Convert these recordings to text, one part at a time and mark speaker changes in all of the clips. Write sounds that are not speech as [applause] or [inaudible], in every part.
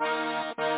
Speaker 1: Thank you.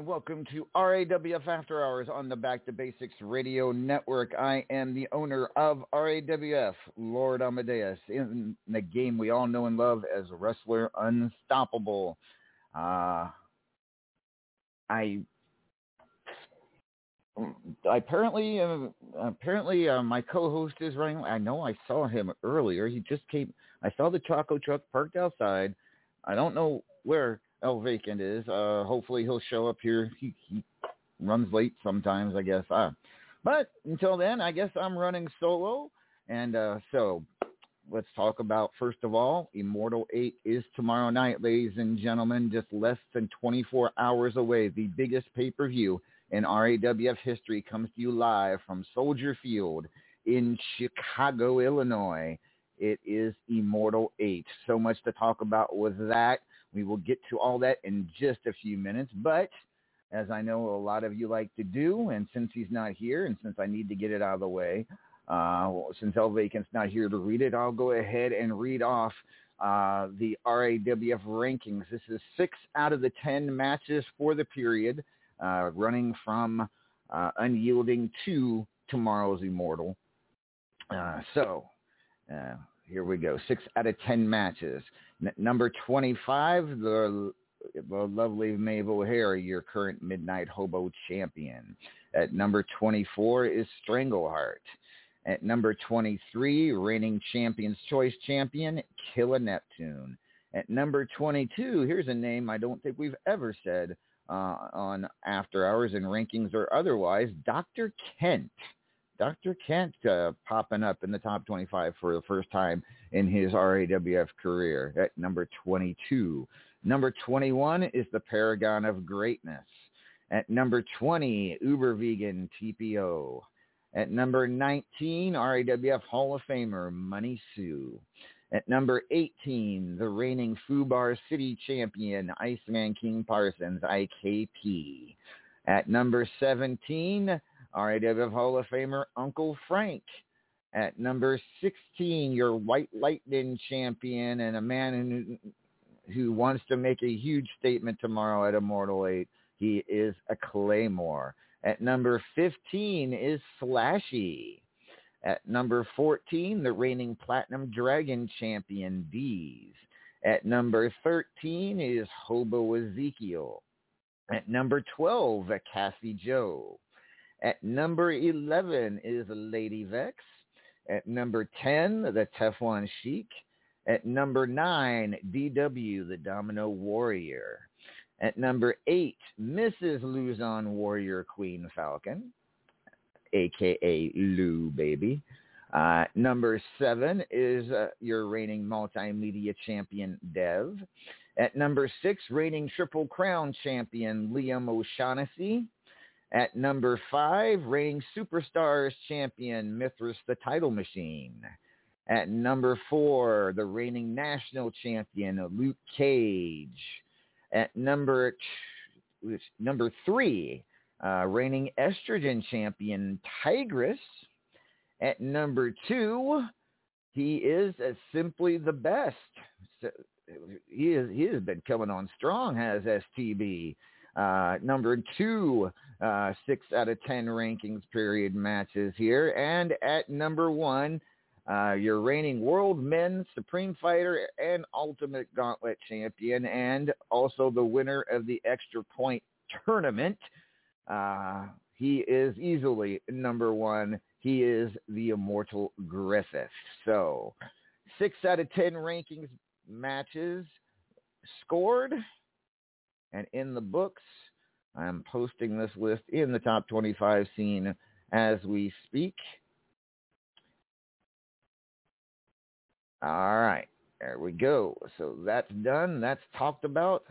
Speaker 1: Welcome to RAWF After Hours on the Back to Basics Radio Network. I am the owner of RAWF, Lord Amadeus, in the game we all know and love as Wrestler Unstoppable. Uh, I apparently uh, apparently uh, my co-host is running. I know I saw him earlier. He just came. I saw the taco truck parked outside. I don't know where El Vacant is. Uh, hopefully he'll show up here. He, he runs late sometimes, I guess. Uh, but until then, I guess I'm running solo. And uh, so let's talk about, first of all, Immortal 8 is tomorrow night, ladies and gentlemen, just less than 24 hours away. The biggest pay-per-view in RAWF history comes to you live from Soldier Field.
Speaker 2: in Chicago, Illinois. It is Immortal 8. So much to talk about with that. We will get to all that in just a few minutes. But as I know a lot of you like to do, and since he's not here, and since I need to get it out of the way, uh, since El Vacant's not here to read it, I'll go ahead and read off uh, the RAWF rankings. This is six out of the 10 matches for the period, uh, running from uh, Unyielding to tomorrow's Immortal. Uh, so uh, here we go. Six out of 10 matches. Number 25, the, the lovely Maeve O'Hare, your current Midnight Hobo champion. At number 24 is Strangleheart. At number 23, reigning Champions Choice champion, Killa Neptune. At number 22, here's a name I don't think we've ever said uh, on After Hours and rankings or otherwise, Dr. Kent. Dr. Kent uh, popping up in the top 25 for the first time in his RAWF career at number 22. Number 21 is the Paragon of Greatness. At number 20, Uber Vegan TPO. At number 19, RAWF Hall of Famer Money Sue. At number 18, the reigning Fubar City champion Iceman King Parsons, IKP. At number 17, RAWF Hall of Famer Uncle Frank. At number 16, your White Lightning champion and a man who, who wants to make a huge statement tomorrow at Immortal 8. He is a Claymore. At number 15 is Slashy. At number 14, the reigning Platinum Dragon champion Deez. At number 13 is Hobo Ezekiel. At number 12, a Cassie Joe. At number 11 is Lady Vex. At number 10, the Teflon Chic. At number 9, DW, the Domino Warrior. At number 8, Mrs. Luzon Warrior Queen Falcon, a.k.a. Lou Baby. Uh, number 7 is uh, your reigning multimedia champion, Dev. At number 6, reigning Triple Crown champion, Liam O'Shaughnessy. At number five, reigning superstars champion Mithras the title machine. At number four, the reigning national champion Luke Cage. At number number three, uh, reigning estrogen champion Tigress. At number two, he is simply the best. So, he is he has been coming on strong, has STB. Uh, number two, uh, six out of 10 rankings period matches here. And at number one, uh, your reigning world men's supreme fighter and ultimate gauntlet champion and also the winner of the extra point tournament. Uh, he is easily number one. He is the immortal Griffith. So six out of 10 rankings matches scored and in the books. I'm posting this list in the top 25 scene as we speak. All right, there we go. So that's done. That's talked about.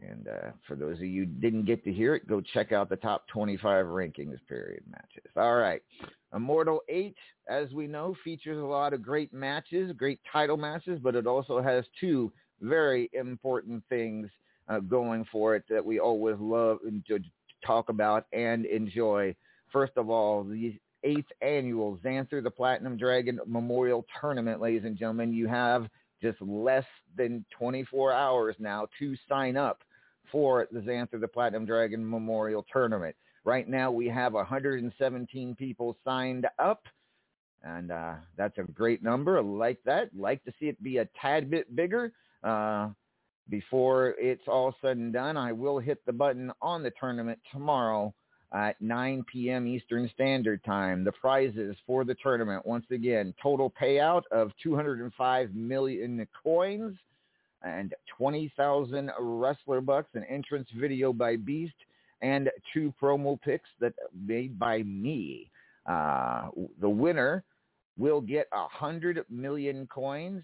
Speaker 2: And uh, for those of you didn't get to hear it, go check out the top 25 rankings period matches. All right. Immortal 8, as we know, features a lot of great matches, great title matches, but it also has two very important things uh, going for it that we always love to talk about and enjoy. First of all, the eighth annual Zanthur the Platinum Dragon Memorial Tournament, ladies and gentlemen. You have just less than 24 hours now to sign up for the Zanthur the Platinum Dragon Memorial Tournament. Right now, we have 117 people signed up, and uh, that's a great number. I like that. Like to see it be a tad bit bigger. Uh, before it's all said and done, I will hit the button on the tournament tomorrow at 9 p.m. Eastern Standard Time. The prizes for the tournament, once again, total payout of 205 million coins and 20,000 wrestler bucks, an entrance video by Beast, and two promo picks that made by me. Uh, the winner will get 100 million coins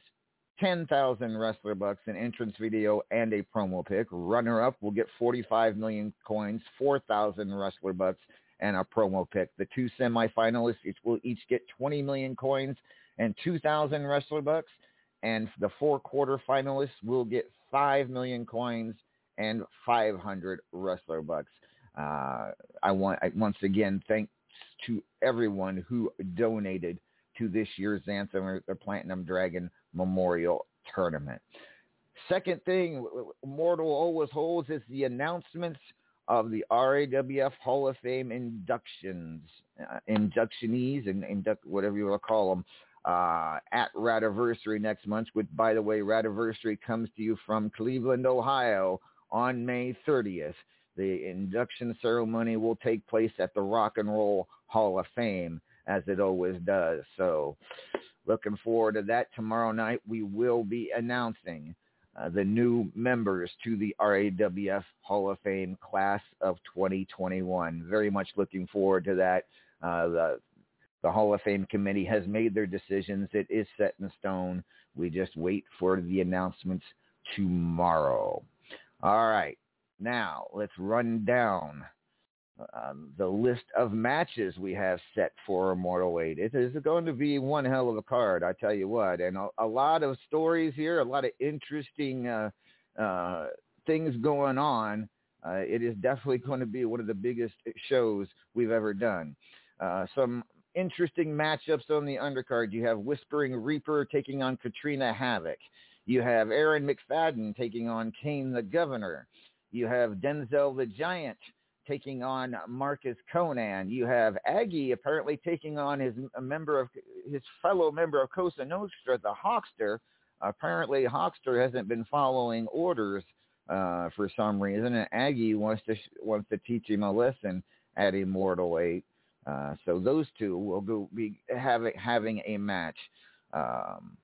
Speaker 2: 10,000 wrestler bucks, an entrance video, and a promo pick. Runner up will get 45 million coins, 4,000 wrestler bucks, and a promo pick. The two semifinalists will each get 20 million coins and 2,000 wrestler bucks, and the four quarter finalists will get 5 million coins and 500 wrestler bucks. Uh, I want I, once again thanks to everyone who donated to this year's Zanthur the Platinum Dragon Memorial Tournament. Second thing, Mortal always holds is the announcements of the RAWF Hall of Fame inductions, uh, inductionees, and induct whatever you want to call them, uh, at Radiversary next month. Which, by the way, Radiversary comes to you from Cleveland, Ohio, on May 30th. The induction ceremony will take place at the Rock and Roll Hall of Fame, as it always does. So, looking forward to that. Tomorrow night, we will be announcing uh, the new members to the RAWF Hall of Fame class of 2021. Very much looking forward to that. Uh, the, the Hall of Fame committee has made their decisions. It is set in stone. We just wait for the announcements tomorrow. All right. Now let's run down um, the list of matches we have set for Immortal 8. It is going to be one hell of a card, I tell you what, and a, a lot of stories here, a lot of interesting uh, uh, things going on. Uh, it is definitely going to be one of the biggest shows we've ever done. Uh, some interesting matchups on the undercard. You have Whispering Reaper taking on Katrina Havoc. You have Aaron McFadden taking on Kane the Governor. You have Denzel the Giant taking on Marcus Conan. You have Aggie apparently taking on his a member of his fellow member of Cosa Nostra, the Hawkster. Apparently, Hawkster hasn't been following orders uh, for some reason, and Aggie wants to wants to teach him a lesson at Immortal Eight. Uh, so those two will go be having having a match. Um,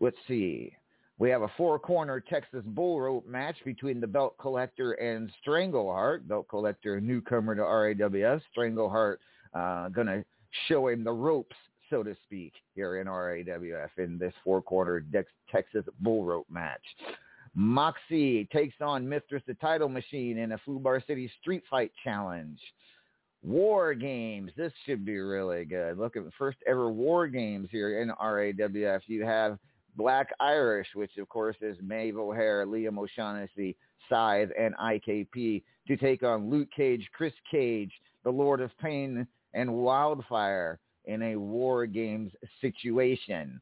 Speaker 2: let's see. We have a four-corner Texas bull rope match between the Belt Collector and Strangleheart. Belt Collector, newcomer to RAWF. Strangleheart uh, going to show him the ropes, so to speak, here in RAWF in this four-corner Texas bull rope match. Moxie takes on Mithras the Title Machine in a Fubar City Street Fight Challenge. War Games. This should be really good. Look at the first ever War Games here in RAWF. You have Black Irish, which of course is Maeve O'Hare, Liam O'Shaughnessy, Scythe, and IKP to take on Luke Cage, Chris Cage, the Lord of Pain, and Wildfire in a War Games situation.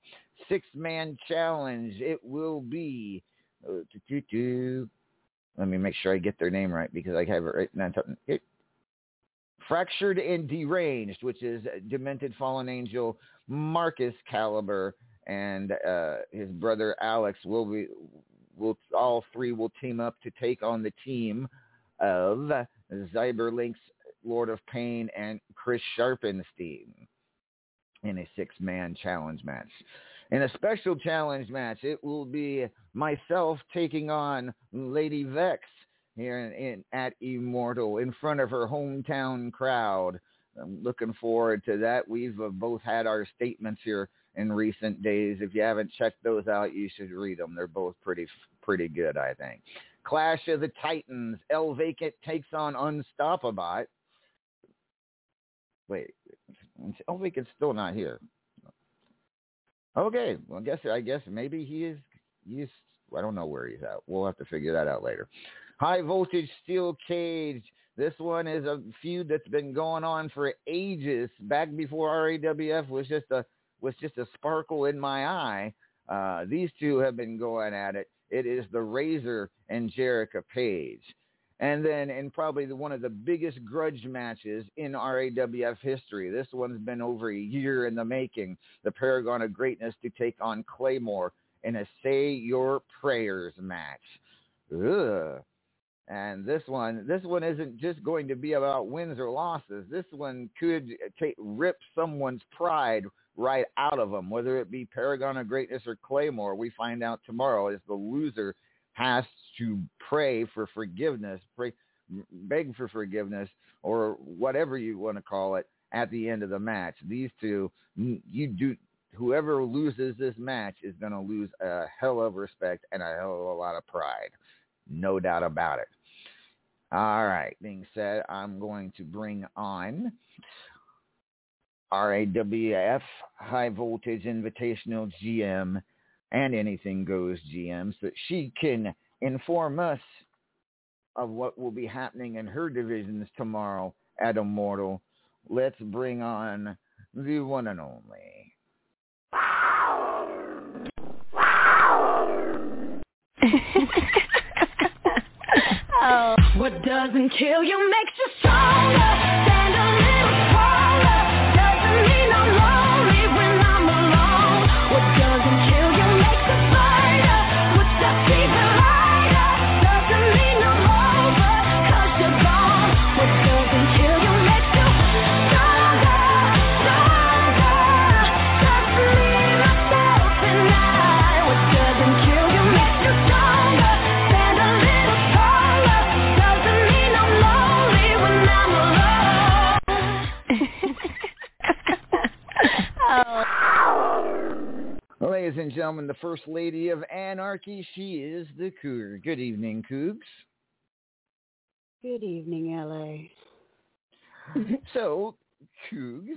Speaker 2: Six-man challenge. It will be. Uh, Let me make sure I get their name right because I have it right now. Fractured and Deranged, which is Demented Fallen Angel, Marcus Caliber, and uh, his brother Alex will be will all three will team up to take on the team of Zyberlinks, Lord of Pain, and Chris Sharpenstein in a six-man challenge match. In a special challenge match, it will be myself taking on Lady Vex here in, in, at Immortal in front of her hometown crowd. I'm looking forward to that. We've uh, both had our statements here in recent days. If you haven't checked those out, you should read them. They're both pretty pretty good, I think. Clash of the Titans. El Vacant takes on Unstoppabot. Wait, El Vacant's still not here. Okay, well, I guess I guess maybe he is. He's I don't know where he's at. We'll have to figure that out later. High voltage steel cage. This one is a feud that's been going on for ages. Back before RAWF was just a was just a sparkle in my eye. Uh, these two have been going at it. It is the Razor and Jerica Page. And then in probably the, one of the biggest grudge matches in RAWF history. This one's been over a year in the making. The Paragon of Greatness to take on Claymore in a Say Your Prayers match. Ugh. And this one, this one isn't just going to be about wins or losses. This one could rip someone's pride right out of them, whether it be Paragon of Greatness or Claymore. We find out tomorrow as the loser has to pray for forgiveness, pray, beg for forgiveness, or whatever you want to call it at the end of the match. These two, you do. Whoever loses this match is going to lose a hell of respect and a hell of a lot of pride, no doubt about it. All right. Being said, I'm going to bring on RAWF High Voltage Invitational GM and Anything Goes GM so that she can inform us of what will be happening in her divisions tomorrow at Immortal. Let's bring on the one and only. [laughs]
Speaker 1: oh. What doesn't kill you makes you stronger.
Speaker 2: Ladies and gentlemen, the First Lady of Anarchy, she is the Cougar. Good evening, Cougs.
Speaker 3: Good evening, LA. [laughs]
Speaker 2: so, Cougs,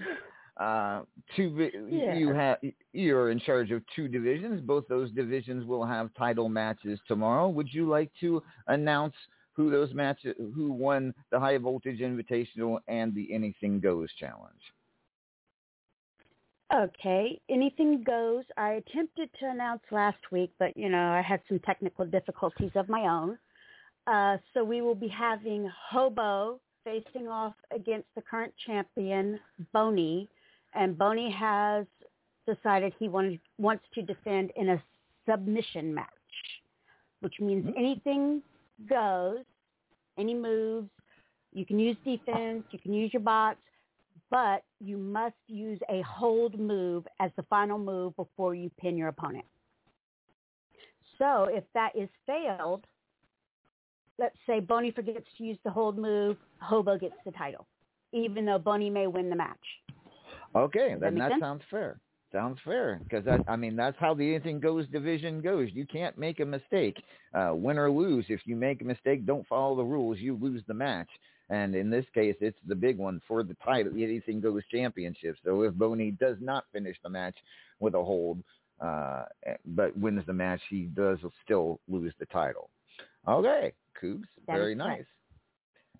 Speaker 2: uh, two, yeah. you have you're in charge of two divisions. Both those divisions will have title matches tomorrow. Would you like to announce who those matches, who won the High Voltage Invitational and the Anything Goes Challenge?
Speaker 3: Okay, anything goes. I attempted to announce last week, but you know I had some technical difficulties of my own. Uh, so we will be having Hobo facing off against the current champion Boney, and Boney has decided he wanted, wants to defend in a submission match, which means mm-hmm. anything goes, any moves. You can use defense, you can use your bots, but you must use a hold move as the final move before you pin your opponent. So if that is failed, let's say Boney forgets to use the hold move, Hobo gets the title, even though Boney may win the match.
Speaker 2: Okay, then that, that sounds fair. Sounds fair because that I mean that's how the anything goes division goes. You can't make a mistake, uh, win or lose. If you make a mistake, don't follow the rules, you lose the match. And in this case, it's the big one for the title, the Anything Goes Championship. So if Boney does not finish the match with a hold, uh, but wins the match, he does still lose the title. Okay, Cougs, very nice.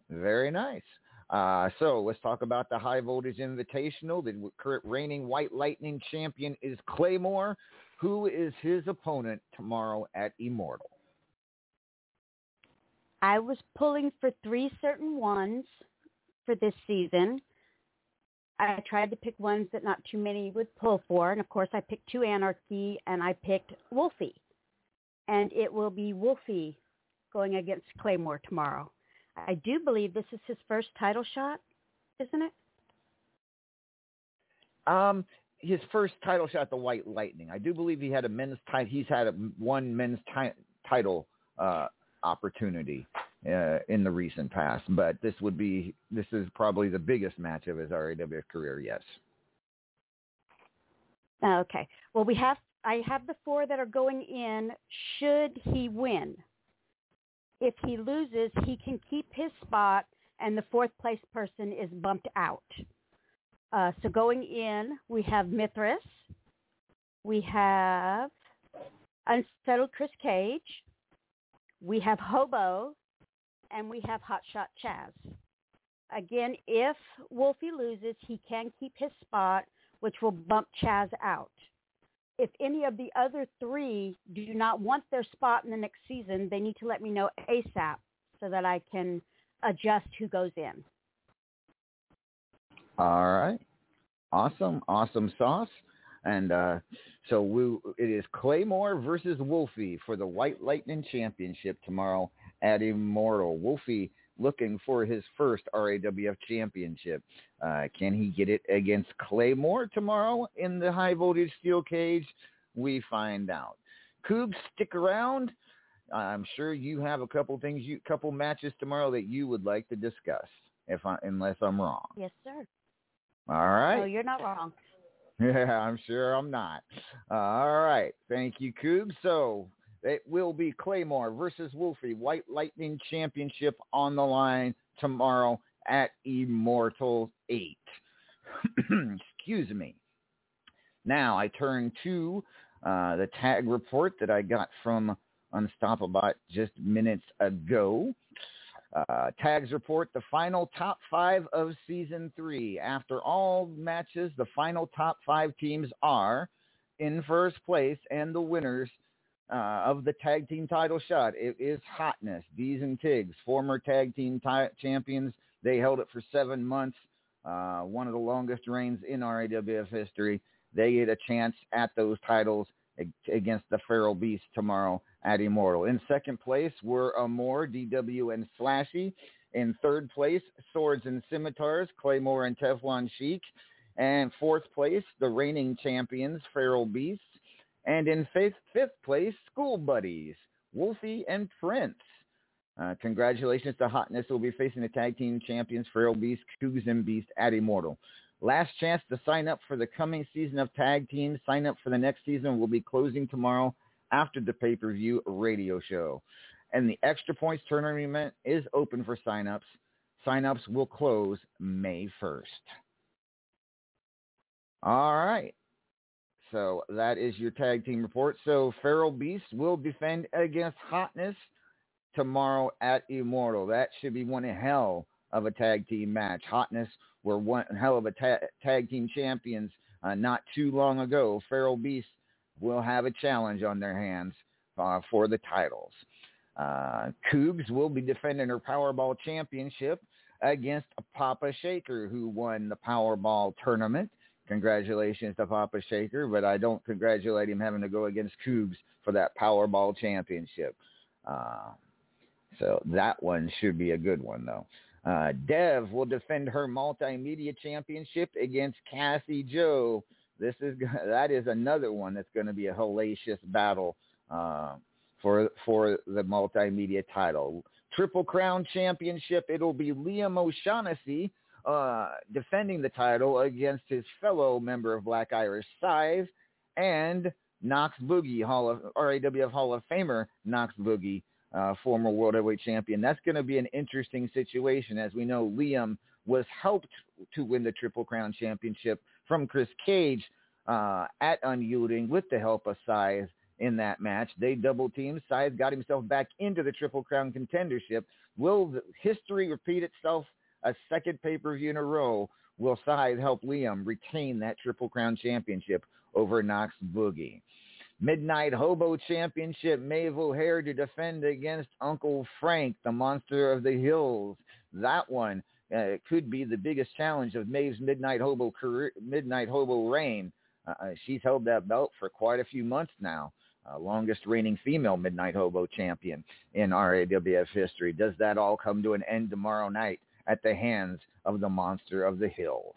Speaker 2: Very nice. Uh, so let's talk about the High Voltage Invitational. The current reigning White Lightning champion is Claymore. Who is his opponent tomorrow at Immortal?
Speaker 3: I was pulling for three certain ones for this season. I tried to pick ones that not too many would pull for, and of course I picked two Anarchy and I picked Wolfie. And it will be Wolfie going against Claymore tomorrow. I do believe this is his first title shot, isn't it?
Speaker 2: Um, his first title shot, the White Lightning. I do believe he had a men's title. He's had a, one men's ti- title uh, opportunity uh, in the recent past. But this would be this is probably the biggest match of his RAW career. Yes.
Speaker 3: Okay. Well, we have I have the four that are going in. Should he win? If he loses, he can keep his spot, and the fourth place person is bumped out. Uh, so going in, we have Mithras, we have Unsettled Chris Cage, we have Hobo, and we have Hotshot Chaz. Again, if Wolfie loses, he can keep his spot, which will bump Chaz out. If any of the other three do not want their spot in the next season, they need to let me know ASAP so that I can adjust who goes in.
Speaker 2: All right. Awesome. Awesome sauce. And uh, so we, it is Claymore versus Wolfie for the White Lightning Championship tomorrow at Immortal. Wolfie looking for his first RAWF championship. Uh, can he get it against Claymore tomorrow in the high voltage steel cage? We find out. Coog, stick around. I'm sure you have a couple things, you couple matches tomorrow that you would like to discuss. If I, unless I'm wrong.
Speaker 3: Yes, sir.
Speaker 2: All right.
Speaker 3: No, you're not wrong. [laughs]
Speaker 2: Yeah, I'm sure I'm not. Uh, all right. Thank you, Coog. So It will be Claymore versus Wolfie, White Lightning Championship on the line tomorrow at Immortal 8. [clears throat] Excuse me. Now I turn to uh, the tag report that I got from Unstoppable just minutes ago. Uh, tags report the final top five of season three. After all matches, the final top five teams are in first place and the winners uh, of the tag team title shot. It is Hotness, Deez and Tigs, former tag team t- champions. They held it for seven months, uh, one of the longest reigns in RAWF history. They get a chance at those titles against the Feral Beast tomorrow at Immortal. In second place were Amore, DW, and Slashy. In third place, Swords and Scimitars, Claymore and Teflon Sheik. And fourth place, the reigning champions, Feral Beasts. And in fifth, fifth place, School Buddies, Wolfie and Prince. Uh, congratulations to Hotness who will be facing the tag team champions, Feral Beast, Cougs and Beast at Immortal. Last chance to sign up for the coming season of tag teams. Sign up for the next season We'll be closing tomorrow after the pay-per-view radio show. And the Extra Points tournament is open for signups. Signups will close May 1st. All right. So that is your tag team report. So Feral Beast will defend against Hotness tomorrow at Immortal. That should be one hell of a tag team match. Hotness were one hell of a ta- tag team champions uh, not too long ago. Feral Beast will have a challenge on their hands uh, for the titles. Uh, Cougs will be defending her Powerball championship against Papa Shaker, who won the Powerball tournament. Congratulations to Papa Shaker, but I don't congratulate him having to go against Cougs for that Powerball championship. Uh, so that one should be a good one, though. Uh, Dev will defend her multimedia championship against Cassie Joe. This is [laughs] that is another one that's going to be a hellacious battle uh, for for the multimedia title. Triple Crown Championship. It'll be Liam O'Shaughnessy uh, defending the title against his fellow member of Black Irish Scythe and Knox Boogie, Hall of RAWF Hall of Famer Knox Boogie uh, former world heavyweight champion. That's going to be an interesting situation. As we know, Liam was helped to win the Triple Crown Championship from Chris Cage uh, at Unyielding with the help of Scythe in that match. They double teamed. Scythe got himself back into the Triple Crown contendership. Will history repeat itself a second pay-per-view in a row? Will Scythe help Liam retain that Triple Crown Championship over Knox Boogie? Midnight Hobo Championship, Maeve O'Hare to defend against Uncle Frank, the monster of the hills. That one uh, could be the biggest challenge of Maeve's Midnight Hobo career, Midnight Hobo reign. Uh, uh, she's held that belt for quite a few months now. Uh, longest reigning female Midnight Hobo champion in RAWF history. Does that all come to an end tomorrow night at the hands of the monster of the hills?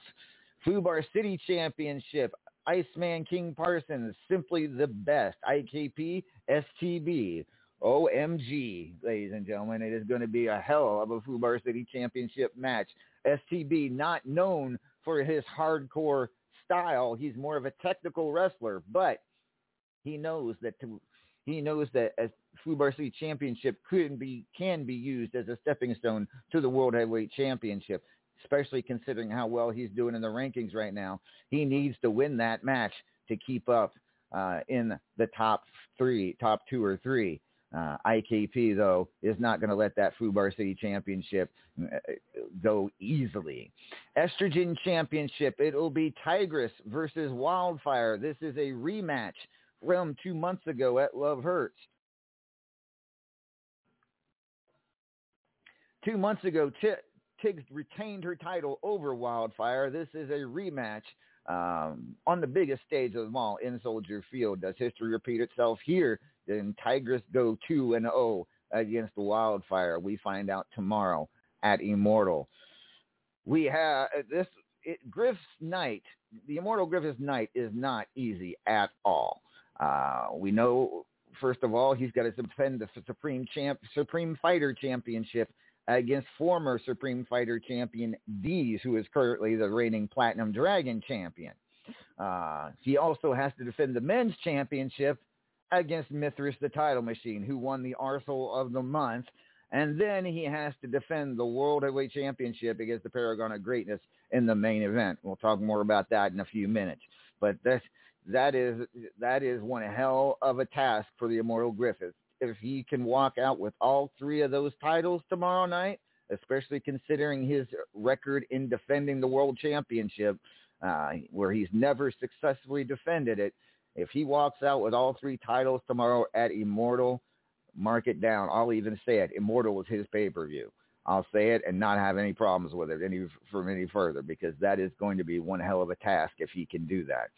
Speaker 2: Fubar City Championship, Iceman King Parsons, simply the best. IKP STB. OMG, ladies and gentlemen. It is going to be a hell of a Fubar City Championship match. STB not known for his hardcore style. He's more of a technical wrestler, but he knows that to, he knows that a Fubar City Championship could be can be used as a stepping stone to the World Heavyweight Championship especially considering how well he's doing in the rankings right now. He needs to win that match to keep up uh, in the top three, top two or three. Uh, IKP though is not going to let that Fubar City Championship uh, go easily. Estrogen Championship. It'll be Tigress versus Wildfire. This is a rematch from two months ago at Love Hurts. Two months ago, Tiggs retained her title over Wildfire. This is a rematch um, on the biggest stage of them all in Soldier Field. Does history repeat itself here? Then Tigress go 2 and 0 against Wildfire. We find out tomorrow at Immortal. We have uh, this it, Griff's night. The Immortal Griffith's night is not easy at all. Uh, we know first of all he's got to defend the Supreme Champ Supreme Fighter Championship against former Supreme Fighter champion Deez, who is currently the reigning Platinum Dragon champion. Uh, he also has to defend the men's championship against Mithras, the title machine, who won the Arsenal of the Month. And then he has to defend the World Heavyweight Championship against the Paragon of Greatness in the main event. We'll talk more about that in a few minutes. But that's, that is that is one hell of a task for the Immortal Griffith. If he can walk out with all three of those titles tomorrow night, especially considering his record in defending the World Championship, uh, where he's never successfully defended it, if he walks out with all three titles tomorrow at Immortal, mark it down. I'll even say it. Immortal is his pay-per-view. I'll say it and not have any problems with it any from any further because that is going to be one hell of a task if he can do that.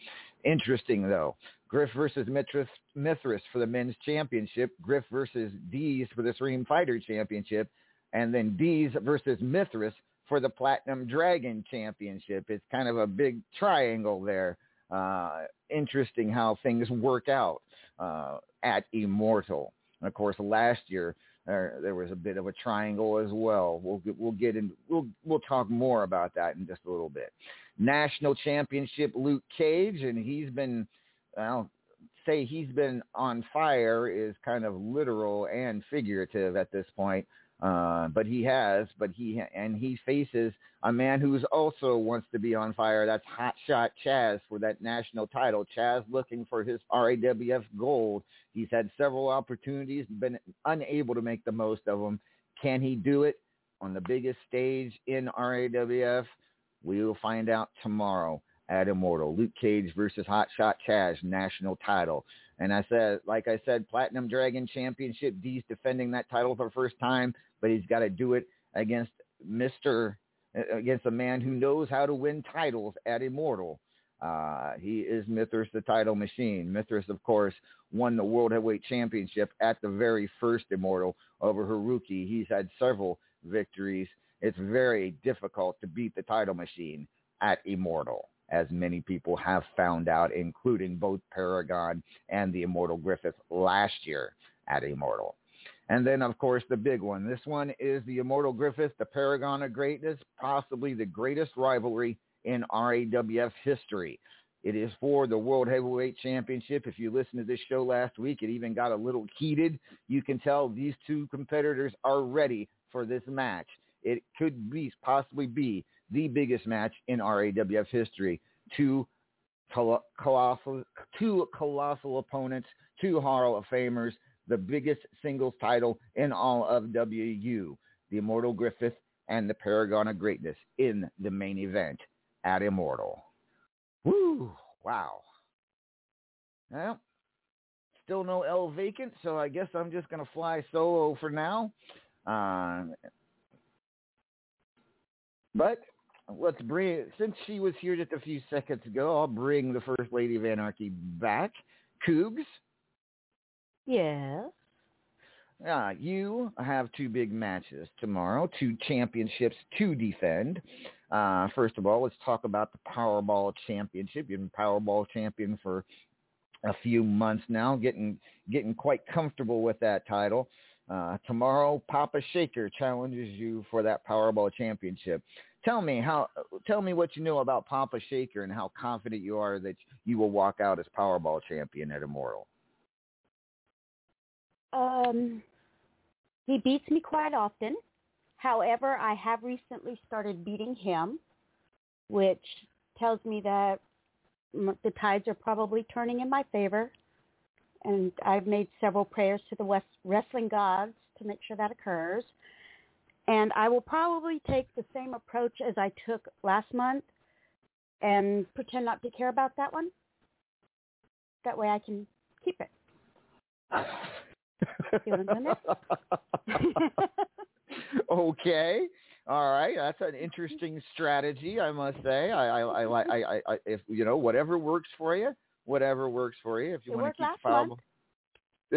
Speaker 2: Interesting though, Griff versus Mithras, Mithras for the men's championship, Griff versus Dees for the Supreme Fighter championship, and then Dees versus Mithras for the Platinum Dragon championship. It's kind of a big triangle there. Uh, interesting how things work out uh, at Immortal. And of course, last year there, there was a bit of a triangle as well. We'll get, we'll get in. We'll we'll talk more about that in just a little bit. National championship Luke Cage, and he's been, I'll say he's been on fire is kind of literal and figurative at this point. Uh, but he has, but he and he faces a man who's also wants to be on fire. That's Hot Shot Chaz for that national title. Chaz looking for his RAWF gold. He's had several opportunities, been unable to make the most of them. Can he do it on the biggest stage in RAWF? We will find out tomorrow at Immortal. Luke Cage versus Hot Shot Chaz, national title. And I said, like I said, Platinum Dragon Championship. D's defending that title for the first time, but he's got to do it against Mister, against a man who knows how to win titles at Immortal. Uh, he is Mithras, the title machine. Mithras, of course, won the World Heavyweight Championship at the very first Immortal over Haruki. He's had several victories. It's very difficult to beat the title machine at Immortal as many people have found out, including both Paragon and the Immortal Griffith last year at Immortal. And then, of course, the big one. This one is the Immortal Griffith, the Paragon of Greatness, possibly the greatest rivalry in RAWF history. It is for the World Heavyweight Championship. If you listened to this show last week, it even got a little heated. You can tell these two competitors are ready for this match. It could be possibly be the biggest match in RAWF history. Two colossal, two colossal opponents, two Hall of Famers, the biggest singles title in all of WU, the Immortal Griffith and the Paragon of Greatness in the main event at Immortal. Woo! Wow. Well, still no El Vacant, so I guess I'm just going to fly solo for now. Uh, but let's bring it, since she was here just a few seconds ago, I'll bring the First Lady of Anarchy back. Cougs.
Speaker 3: Yes.
Speaker 2: Uh, you have two big matches tomorrow, two championships to defend. Uh, first of all, let's talk about the Powerball Championship. You've been Powerball champion for a few months now, getting getting quite comfortable with that title. Uh, tomorrow, Papa Shaker challenges you for that Powerball championship. Tell me how. Tell me what you know about Papa Shaker and how confident you are that you will walk out as Powerball champion at Immortal.
Speaker 3: Um, he beats me quite often. However, I have recently started beating him, which tells me that the tides are probably turning in my favor and I've made several prayers to the West wrestling gods to make sure that occurs. And I will probably take the same approach as I took last month and pretend not to care about that one. That way I can keep it. [laughs]
Speaker 2: okay. All right, that's an interesting strategy, I must say. I, I, I, I, I, if you know, whatever works for you, whatever works for you. If you
Speaker 3: it
Speaker 2: want
Speaker 3: to
Speaker 2: keep
Speaker 3: powerful.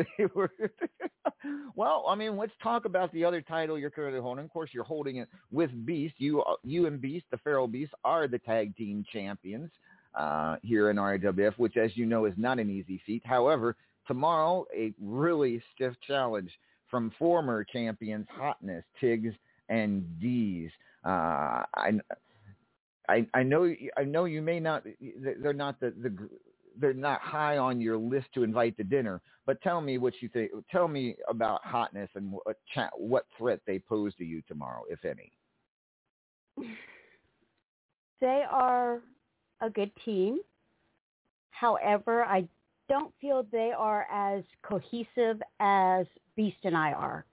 Speaker 3: [laughs]
Speaker 2: well, I mean, let's talk about the other title you're currently holding. Of course, you're holding it with Beast. You, you and Beast, the Feral Beast, are the tag team champions uh, here in RAWF, which, as you know, is not an easy feat. However, tomorrow, a really stiff challenge from former champions Hotness, Tiggs, and D's. Uh, I, I, I know, I know you may not. They're not the the they're not high on your list to invite to dinner. But tell me what you think. Tell me about hotness and what cha- what threat they pose to you tomorrow, if any.
Speaker 3: They are a good team. However, I don't feel they are as cohesive as Beast and I are.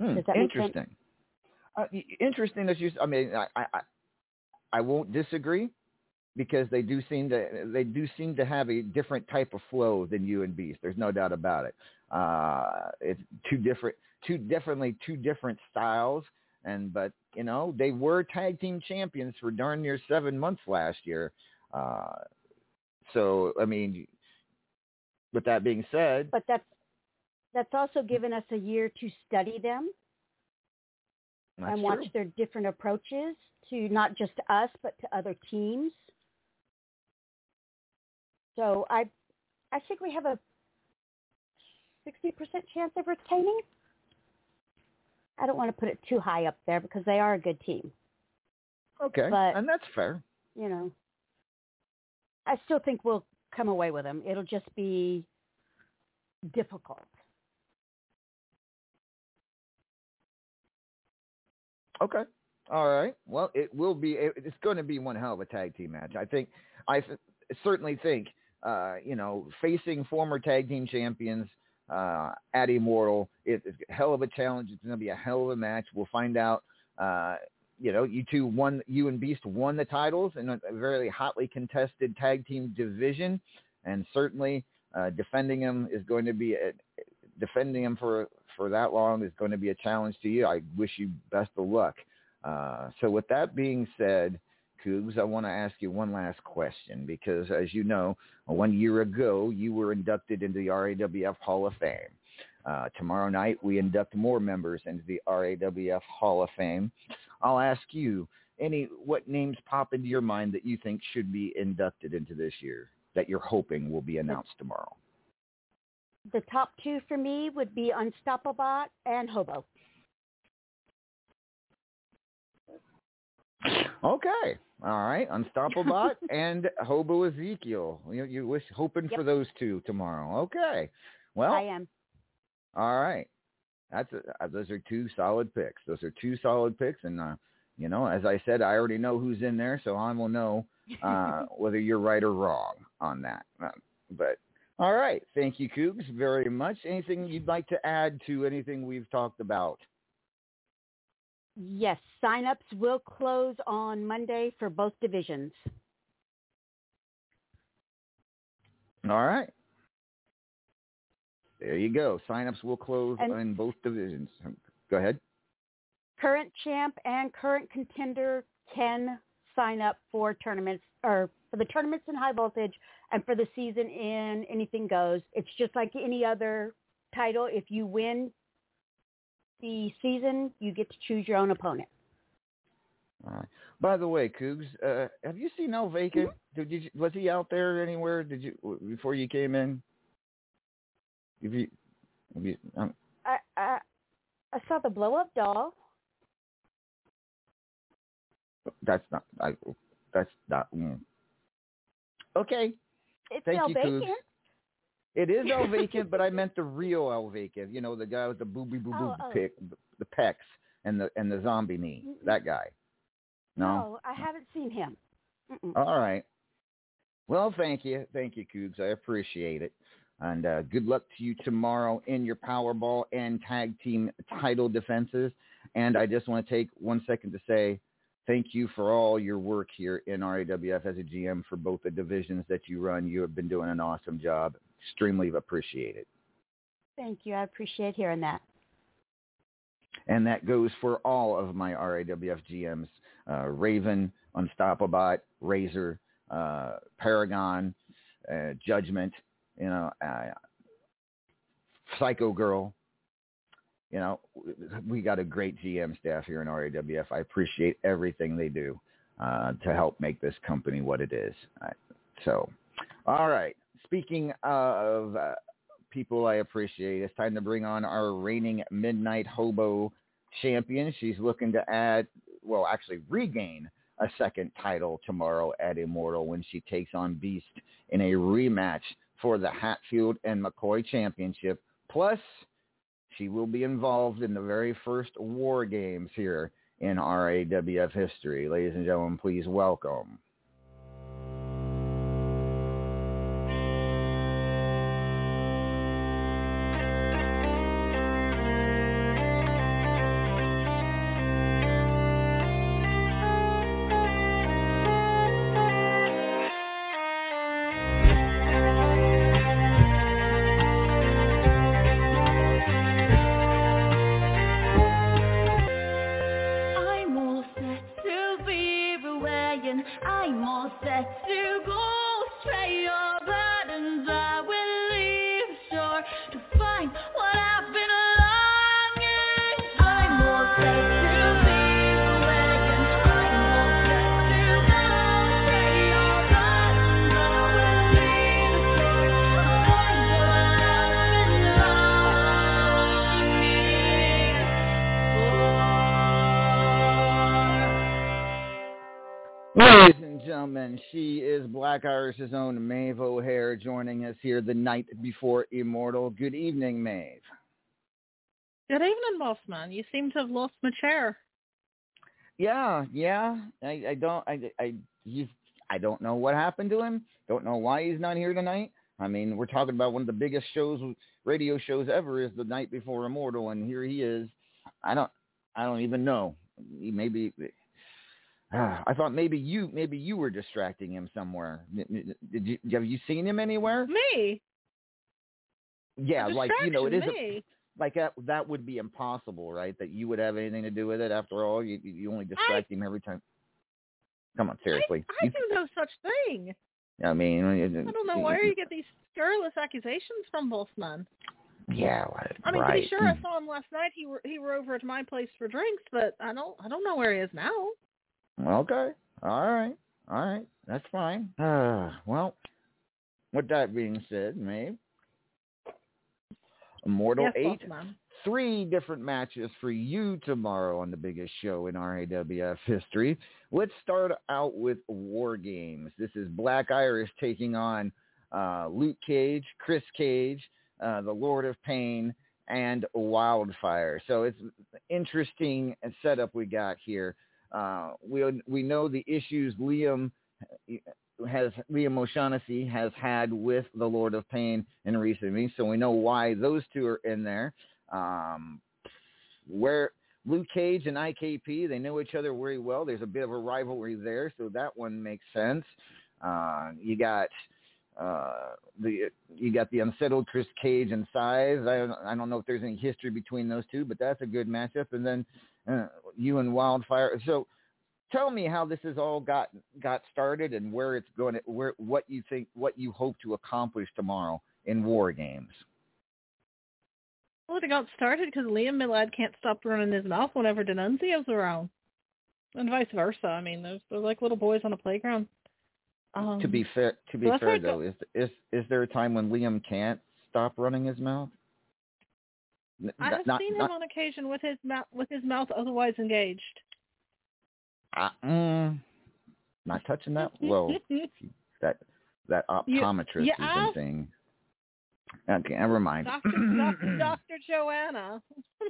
Speaker 2: Hmm,
Speaker 3: Does that make sense?
Speaker 2: interesting. Uh, interesting that you. I mean, I I- I won't disagree because they do seem to they do seem to have a different type of flow than you and Beast. There's no doubt about it. Uh, it's two different, two definitely two different styles. And but you know they were tag team champions for darn near seven months last year. Uh, so I mean, with that being said,
Speaker 3: But that's that's also given us a year to study them and watch
Speaker 2: true.
Speaker 3: their different approaches to not just us but to other teams. So I I think we have a sixty percent chance of retaining. I don't want to put it too high up there because they are a good team.
Speaker 2: Okay,
Speaker 3: but-
Speaker 2: and that's fair.
Speaker 3: You know, I still think we'll come away with them. It'll just be difficult.
Speaker 2: Okay. All right. Well, it will be. It's going to be one hell of a tag team match. I think. I certainly think. Uh, you know, facing former tag team champions uh, at Immortal, it, it's a hell of a challenge. It's going to be a hell of a match. We'll find out. Uh, you know, you two won. You and Beast won the titles in a, very hotly contested tag team division, and certainly uh, defending them is going to be a, defending them for for that long is going to be a challenge to you. I wish you best of luck. Uh, so with that being said, Cougs, I want to ask you one last question because, as you know, one year ago you were inducted into the RAWF Hall of Fame. Uh, tomorrow night we induct more members into the RAWF Hall of Fame. I'll ask you any what names pop into your mind that you think should be inducted into this year that you're hoping will be announced tomorrow.
Speaker 3: The top two for me would be Unstoppable and Hobo.
Speaker 2: Okay. All right. Unstoppable [laughs] Bot and Hobo Ezekiel. You, you wish hoping for those two tomorrow. Okay. Well,
Speaker 3: I am.
Speaker 2: all right. That's a, uh, those are two solid picks. Those are two solid picks, and uh, you know, as I said, I already know who's in there, so I will know uh, [laughs] whether you're right or wrong on that. Uh, but all right. Thank you, Cougs, very much. Anything you'd like to add to anything we've talked about?
Speaker 3: Yes, signups will close on Monday for both divisions.
Speaker 2: All right. There you go. Signups will close
Speaker 3: And-
Speaker 2: in both divisions. Go ahead.
Speaker 3: Current champ and current contender can sign up for tournaments or for the tournaments in high voltage and for the season in anything goes. It's just like any other title. If you win the season, you get to choose your own opponent.
Speaker 2: All right. By the way, Cougs, uh, have you seen El Vacant?
Speaker 3: Mm-hmm.
Speaker 2: Did you was he out there anywhere? Did you before you came in? Have you, have you, um,
Speaker 3: I I, I saw the blow up doll.
Speaker 2: that's not. I, that's not. Mm. Okay,
Speaker 3: It's
Speaker 2: Thank
Speaker 3: El
Speaker 2: you, Cougs. It is El [laughs] Vacant, but I meant the real El Vacant. You know, the guy with the booby boo boo
Speaker 3: Oh, oh.
Speaker 2: pick, the pecs and the and the zombie knee. That guy. No.
Speaker 3: No, I haven't seen him. Mm-mm.
Speaker 2: All right. Well, thank you. Thank you, Cougs. I appreciate it. And uh, good luck to you tomorrow in your Powerball and tag team title defenses. And I just want to take one second to say thank you for all your work here in RAWF as a GM for both the divisions that you run. You have been doing an awesome job. Extremely appreciated.
Speaker 3: Thank you. I appreciate hearing that.
Speaker 2: And that goes for all of my RAWF GMs, uh, Raven, Unstoppable, Razor, uh, Paragon, uh, Judgment, you know, uh, Psycho Girl. You know, we got a great GM staff here in RAWF. I appreciate everything they do uh, to help make this company what it is. Uh, so, all right. Speaking of uh, people I appreciate, it's time to bring on our reigning Midnight Hobo champion. She's looking to add, well, actually regain a second title tomorrow at Immortal when she takes on Beast in a rematch for the Hatfield and McCoy Championship. Plus, she will be involved in the very first War Games here in RAWF history. Ladies and gentlemen, please welcome Black Irish's own Maeve O'Hare joining us here the night before Immortal. Good evening, Maeve.
Speaker 4: Good evening, Bossman. You seem to have lost my chair.
Speaker 2: Yeah, yeah. I, I don't. I, I, he's. I don't know what happened to him. Don't know why he's not here tonight. I mean, we're talking about one of the biggest shows, radio shows ever, is the night before Immortal, and here he is. I don't. I don't even know. He maybe I thought maybe you maybe you were distracting him somewhere. Did you have you seen him anywhere?
Speaker 4: Me?
Speaker 2: Yeah, like you know, it
Speaker 4: is a,
Speaker 2: like that. That would be impossible, right? That you would have anything to do with it. After all, you you only distract
Speaker 4: I,
Speaker 2: him every time. Come on, seriously.
Speaker 4: I, I do no such thing.
Speaker 2: I mean, uh, uh, I
Speaker 4: don't know where you get these scurrilous accusations from, Wolfman.
Speaker 2: Yeah,
Speaker 4: I mean,
Speaker 2: right.
Speaker 4: to be sure, I saw him last night. He were he were over at my place for drinks, but I don't I don't know where he is now.
Speaker 2: Okay. All right. All right. That's fine. Uh, [sighs] well, with that being said, Maeve, Immortal
Speaker 4: yes,
Speaker 2: 8, three different matches for you tomorrow on the biggest show in RAWF history. Let's start out with War Games. This is Black Iris taking on uh, Luke Cage, Chris Cage, uh, the Lord of Pain, and Wildfire. So it's interesting setup we got here. Uh, we we know the issues Liam has Liam O'Shaughnessy has had with the Lord of Pain in recent weeks, so we know why those two are in there. Um, where Luke Cage and IKP, they know each other very well. There's a bit of a rivalry there, so that one makes sense. Uh, you got uh, the you got the unsettled Chris Cage and Size. I don't, I don't know if there's any history between those two, but that's a good matchup. And then uh, you and Wildfire. So tell me how this has all got got started and where it's going to, where what you think what you hope to accomplish tomorrow in war games.
Speaker 4: Well, it got started because Liam Milad can't stop running his mouth whenever D'Annunzio's around, and vice versa. I mean, they're, they're like little boys on a playground. Um,
Speaker 2: to be fair, to be so fair though, is is is there a time when Liam can't stop running his mouth?
Speaker 4: I have not, seen him not, on occasion with his mouth with his mouth otherwise engaged.
Speaker 2: Uh, mm, not touching that. [laughs] Well, that that optometrist
Speaker 4: you,
Speaker 2: you thing. Okay, never mind.
Speaker 4: Doctor [clears throat] Doctor Joanna. [laughs]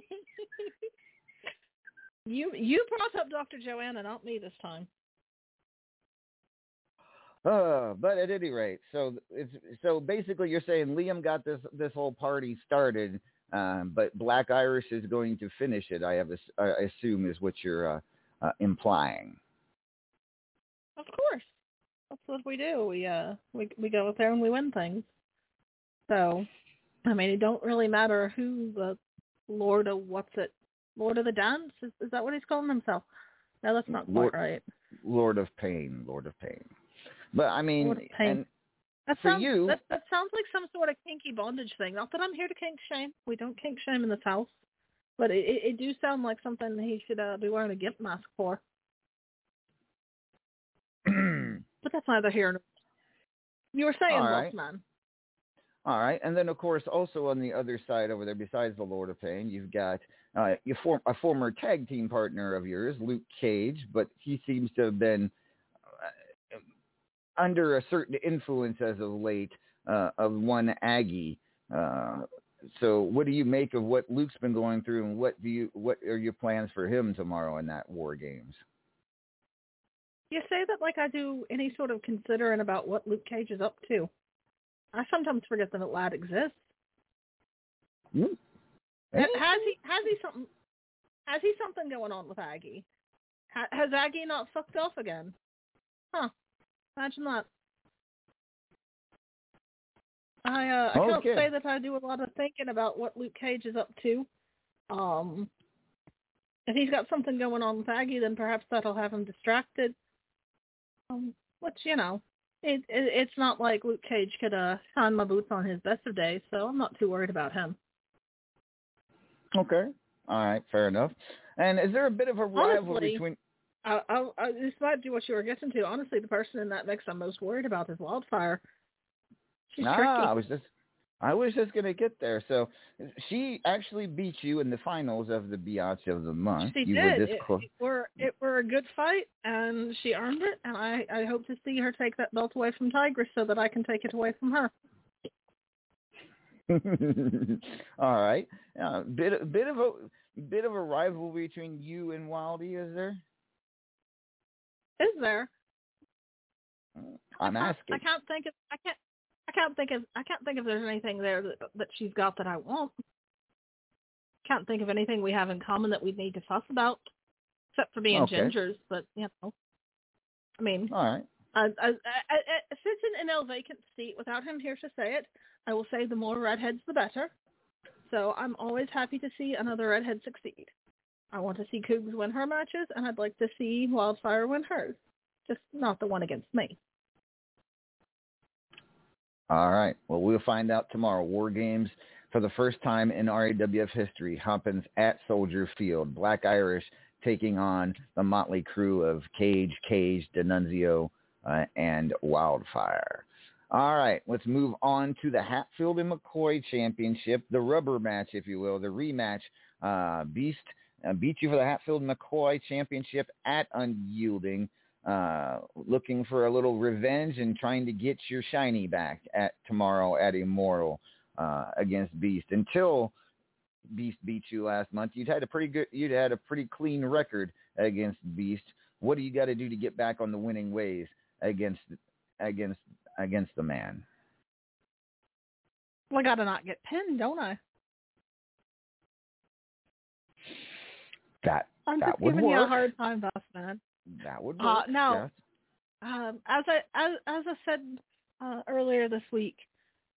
Speaker 4: you you brought up Doctor Joanna, not me this time.
Speaker 2: Uh, but at any rate, so it's so basically you're saying Liam got this this whole party started um, but Black Iris is going to finish it. I have, a, I assume, is what you're uh, uh, implying.
Speaker 4: Of course, that's what we do. We uh, we we go out there and we win things. So, I mean, it don't really matter who the Lord of what's it, Lord of the Dance is, is that what he's calling himself? No, that's not
Speaker 2: Lord,
Speaker 4: quite right.
Speaker 2: Lord of Pain, Lord of Pain. But I mean, and
Speaker 4: that
Speaker 2: for
Speaker 4: sounds,
Speaker 2: you,
Speaker 4: that, that sounds like some sort of kinky bondage thing. Not that I'm here to kink shame. We don't kink shame in this house, but it, it, it do sound like something he should uh, be wearing a gimp mask for. [clears throat] but that's neither here nor. You were saying,
Speaker 2: right.
Speaker 4: man.
Speaker 2: All right, and then of course also on the other side over there, besides the Lord of Pain, you've got uh, you form, a former tag team partner of yours, Luke Cage, but he seems to have been under a certain influence as of late uh, of one Aggie. Uh, so, what do you make of what Luke's been going through, and what do you what are your plans for him tomorrow in that War Games?
Speaker 4: You say that like I do any sort of considering about what Luke Cage is up to. I sometimes forget that lad exists.
Speaker 2: Mm.
Speaker 4: Has he has he something has he something going on with Aggie? Has Aggie not fucked off again? Huh. Imagine that. I uh, I
Speaker 2: okay.
Speaker 4: can't say that I do a lot of thinking about what Luke Cage is up to. Um, if he's got something going on with Aggie, then perhaps that'll have him distracted. Um, which you know, it, it it's not like Luke Cage could uh shine my boots on his best of days, so I'm not too worried about him.
Speaker 2: Okay, all right, fair enough. And is there a bit of a rivalry
Speaker 4: Honestly,
Speaker 2: between?
Speaker 4: I, I, I, this might be what you were getting to. Honestly, the person in that mix I'm most worried about is Wildfire. She's
Speaker 2: ah,
Speaker 4: tricky.
Speaker 2: I was just, I was just gonna get there. So she actually beat you in the finals of the Biatch of the month.
Speaker 4: She
Speaker 2: you
Speaker 4: did.
Speaker 2: were this
Speaker 4: it,
Speaker 2: close.
Speaker 4: it were it were a good fight, and she earned it. And I I hope to see her take that belt away from Tigress so that I can take it away from her. [laughs]
Speaker 2: All right, uh, bit bit of a bit of a rivalry between you and Wildy, is there?
Speaker 4: Is there?
Speaker 2: I'm asking.
Speaker 4: I can't think of I can't I can't think of I can't think if there's anything there that that she's got that I want. Can't think of anything we have in common that we need to fuss about, except for being
Speaker 2: Okay.
Speaker 4: gingers. But you know, I mean,
Speaker 2: All right.
Speaker 4: I, I, I, I, sitting in a vacant seat without him here to say it, I will say the more redheads the better. So I'm always happy to see another redhead succeed. I want to see Cougs win her matches, and I'd like to see Wildfire win hers. Just not the one against me.
Speaker 2: All right. Well, we'll find out tomorrow. War Games for the first time in RAWF history happens at Soldier Field. Black Irish taking on the motley crew of Cage, Cage, Denunzio, uh, and Wildfire. All right, let's move on to the Hatfield and McCoy Championship, the rubber match, if you will, the rematch. Uh, Beast uh, beat you for the Hatfield McCoy Championship at Unyielding uh, looking for a little revenge and trying to get your shiny back at tomorrow at Immortal uh, against Beast. Until Beast beat you last month, you'd had a pretty good, you'd had a pretty clean record against Beast. What do you got to do to get back on the winning ways against against against the man?
Speaker 4: Well, I gotta not get pinned, don't I?
Speaker 2: That
Speaker 4: I'm
Speaker 2: that
Speaker 4: just
Speaker 2: would
Speaker 4: giving you a hard time, boss man.
Speaker 2: That would
Speaker 4: Uh,
Speaker 2: work.
Speaker 4: no.
Speaker 2: yes.
Speaker 4: Um, as I as, as I said uh, earlier this week,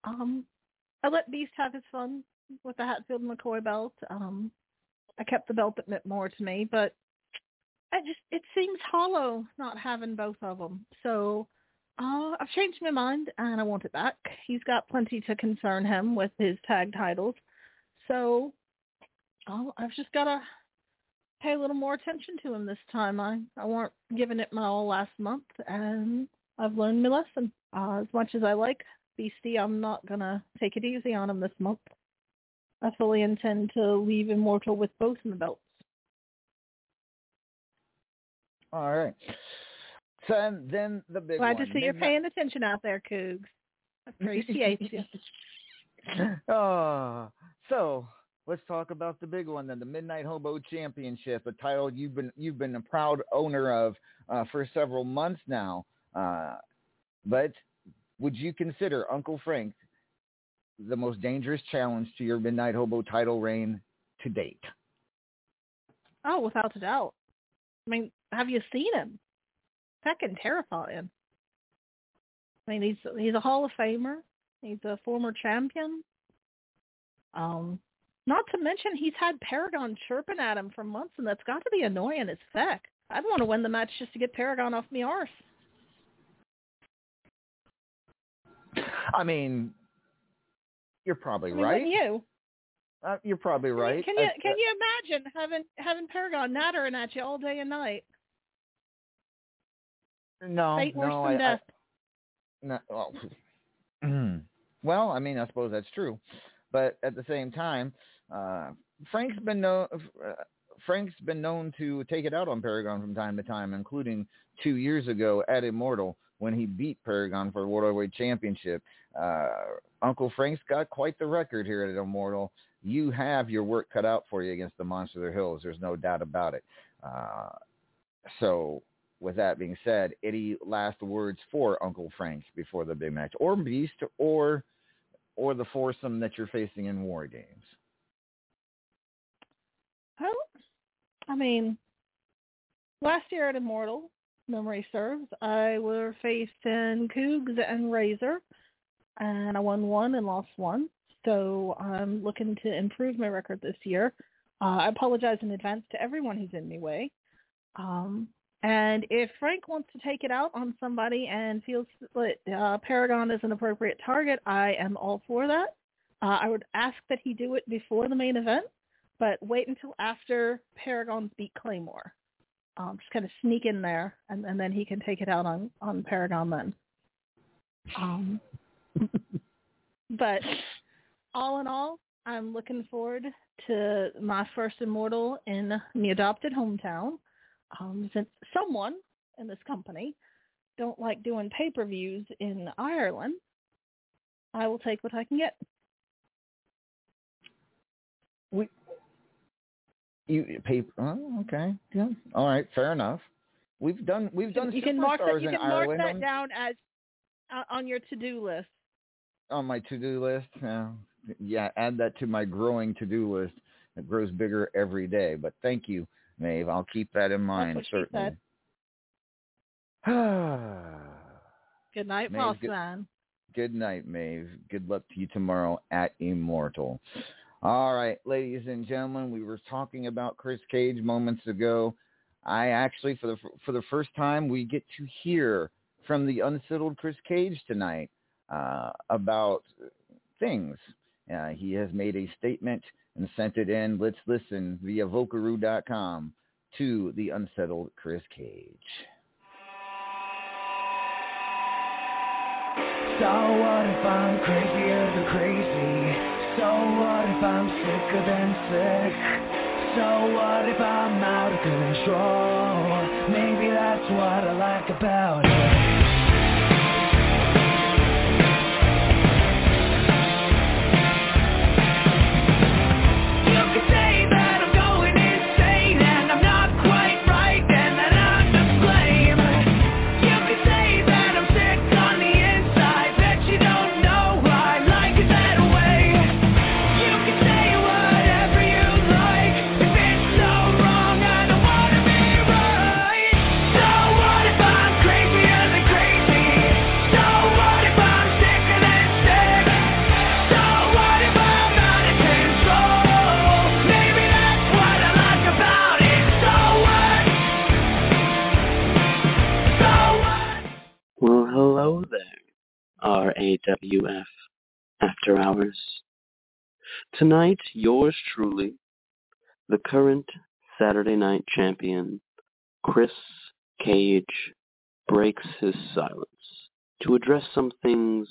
Speaker 4: um, I let Beast have his fun with the Hatfield McCoy belt. Um, I kept the belt that meant more to me, but I just it seems hollow not having both of them. So uh, I've changed my mind and I want it back. He's got plenty to concern him with his tag titles, so uh, I've just got to pay a little more attention to him this time. I I weren't giving it my all last month, and I've learned my lesson. Uh, as much as I like Beastie, I'm not gonna take it easy on him this month. I fully intend to leave Immortal with both in the belts.
Speaker 2: All right. So and then the big
Speaker 4: Glad
Speaker 2: one.
Speaker 4: to see you're paying attention out there, Cougs. Appreciate you. [laughs]
Speaker 2: oh, so let's talk about the big one then, the Midnight Hobo Championship, a title you've been you've been a proud owner of uh, for several months now. Uh, but would you consider Uncle Frank the most dangerous challenge to your Midnight Hobo title reign to date?
Speaker 4: Oh, without a doubt. I mean, have you seen him? Fucking terrifying. I mean, he's he's a Hall of Famer. He's a former champion. Um, not to mention he's had Paragon chirping at him for months, and that's got to be annoying as feck. I'd want to win the match just to get Paragon off me arse.
Speaker 2: I mean, you're probably
Speaker 4: I mean,
Speaker 2: right.
Speaker 4: you?
Speaker 2: Uh, you're probably right.
Speaker 4: Can you
Speaker 2: Uh,
Speaker 4: can you imagine having having Paragon nattering at you all day and night?
Speaker 2: uh, no,
Speaker 4: Fate worse than
Speaker 2: I,
Speaker 4: death.
Speaker 2: I, no. Well, [clears throat] Well, I mean, I suppose that's true, but at the same time, uh, Frank's been known. Uh, Frank's been known to take it out on Paragon from time to time, including two years ago at Immortal when he beat Paragon for the World Heavyweight Championship. Uh, Uncle Frank's got quite the record here at Immortal. You have your work cut out for you against the Monster of the Hills. There's no doubt about it. Uh, so, with that being said, any last words for Uncle Frank before the big match, or Beast, or or the foursome that you're facing in War Games?
Speaker 4: Well, I mean, last year at Immortal, memory serves, I were faced in Cougs and Razor, and I won one and lost one. So I'm looking to improve my record this year. Uh, I apologize in advance to everyone who's in my way. Um, and if Frank wants to take it out on somebody and feels that uh, Paragon is an appropriate target, I am all for that. Uh, I would ask that he do it before the main event, but wait until after Paragon's beat Claymore. Um, just kind of sneak in there, and, and then he can take it out on on Paragon then. Um, [laughs] but all in all, I'm looking forward to my first Immortal in my adopted hometown. Um, since someone in this company don't like doing pay-per-views in Ireland, I will take what I can get.
Speaker 2: We you pay. Oh, okay. Yeah. All right. Fair enough. We've done. We've done.
Speaker 4: You can mark that. You can mark
Speaker 2: Ireland
Speaker 4: that down as uh, on your to-do list.
Speaker 2: On my to-do list. Yeah. Yeah. Add that to my growing to-do list. It grows bigger every day. But thank you, Maeve. I'll keep that in mind.
Speaker 4: Certainly. [sighs] Good night,
Speaker 2: Maeve, good-
Speaker 4: man.
Speaker 2: Good night, Maeve. Good luck to you tomorrow at Immortal. All right, ladies and gentlemen, we were talking about Chris Cage moments ago. I actually, for the for the first time, we get to hear from the unsettled Chris Cage tonight uh, about things. Uh, he has made a statement and sent it in. Let's listen via Vocaroo.com to the unsettled Chris Cage.
Speaker 1: So what if I'm crazier than crazy? So what if I'm sicker than sick? So what if I'm out of control? Maybe that's what I like about it.
Speaker 5: RAWF After Hours. Tonight, yours truly, the current Saturday Night Champion, Chris Cage, breaks his silence to address some things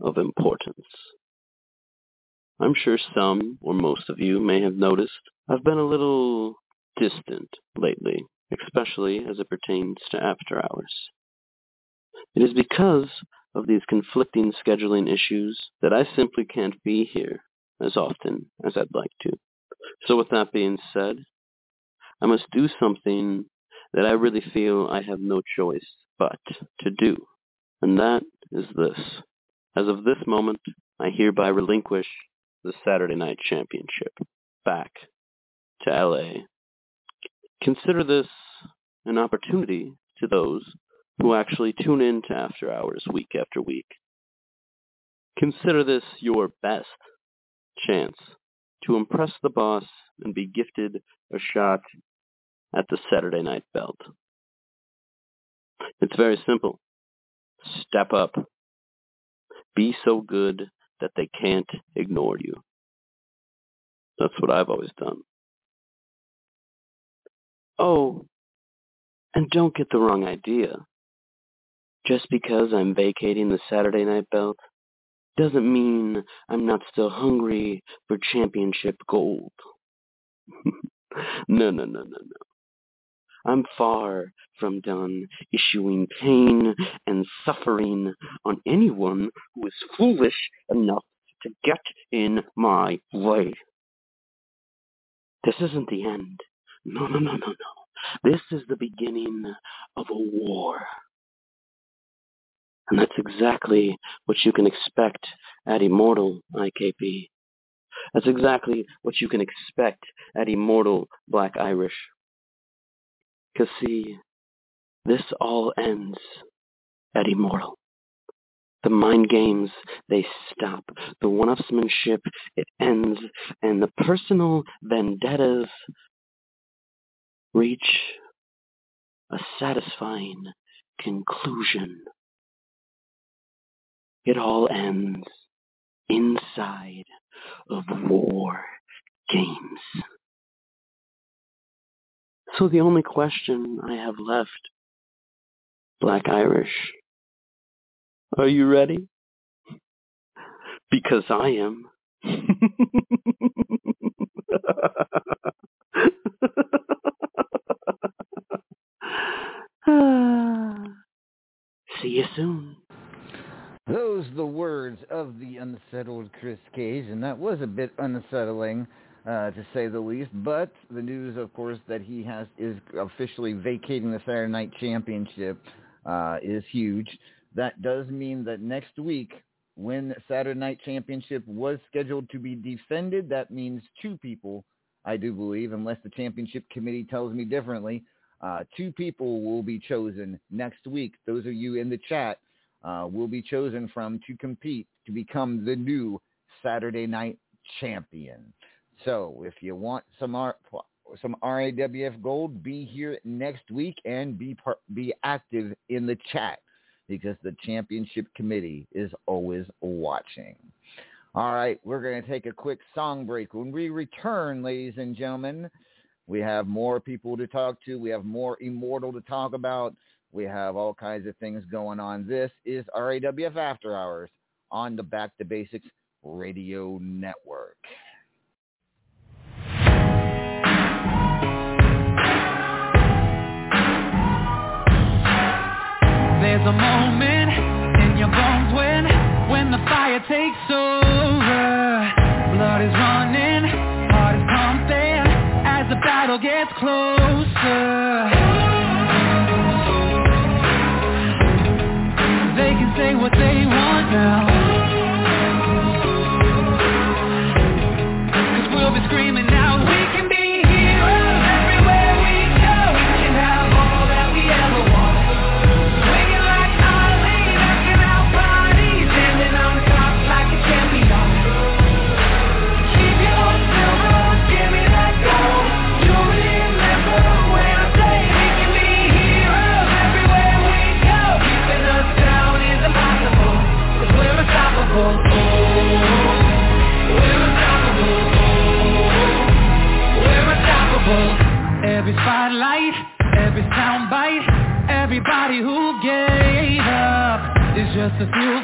Speaker 5: of importance. I'm sure some or most of you may have noticed I've been a little distant lately, especially as it pertains to After Hours. It is because of these conflicting scheduling issues that I simply can't be here as often as I'd like to. So with that being said, I must do something that I really feel I have no choice but to do. And that is this. As of this moment, I hereby relinquish the Saturday Night Championship back to LA. Consider this an opportunity to those who actually tune in to After Hours week after week. Consider this your best chance to impress the boss and be gifted a shot at the Saturday night belt. It's very simple. Step up. Be so good that they can't ignore you. That's what I've always done. Oh, and don't get the wrong idea. Just because I'm vacating the Saturday night belt doesn't mean I'm not still hungry for championship gold. [laughs] no, no, no, no, no. I'm far from done issuing pain and suffering on anyone who is foolish enough to get in my way. This isn't the end. No, no, no, no, no. This is the beginning of a war. And that's exactly what you can expect at Immortal IKP. That's exactly what you can expect at Immortal Black Irish. Because see, this all ends at Immortal. The mind games, they stop. The one-upsmanship, it ends. And the personal vendettas reach a satisfying conclusion. It all ends inside of war games. So the only question I have left, Black Irish, are you ready? Because I am. [laughs] [sighs] See you soon.
Speaker 2: Those the words of the unsettled Chris Cage, and that was a bit unsettling, uh, to say the least. But the news, of course, that he has is officially vacating the Saturday Night Championship uh, is huge. That does mean that next week, when Saturday Night Championship was scheduled to be defended, that means two people, I do believe, unless the championship committee tells me differently, uh, two people will be chosen next week. Those of you in the chat uh, will be chosen from to compete to become the new Saturday Night Champion. So if you want some R- some RAWF gold, be here next week and be par- be active in the chat because the championship committee is always watching. All right, we're going to take a quick song break. When we return, ladies and gentlemen, we have more people to talk to. We have more Immortal to talk about. We have all kinds of things going on. This is RAWF After Hours on the Back to Basics Radio Network.
Speaker 1: There's a moment in your bones when, when the fire takes over. Blood is running, heart is pumping as the battle gets closer. Just a fuel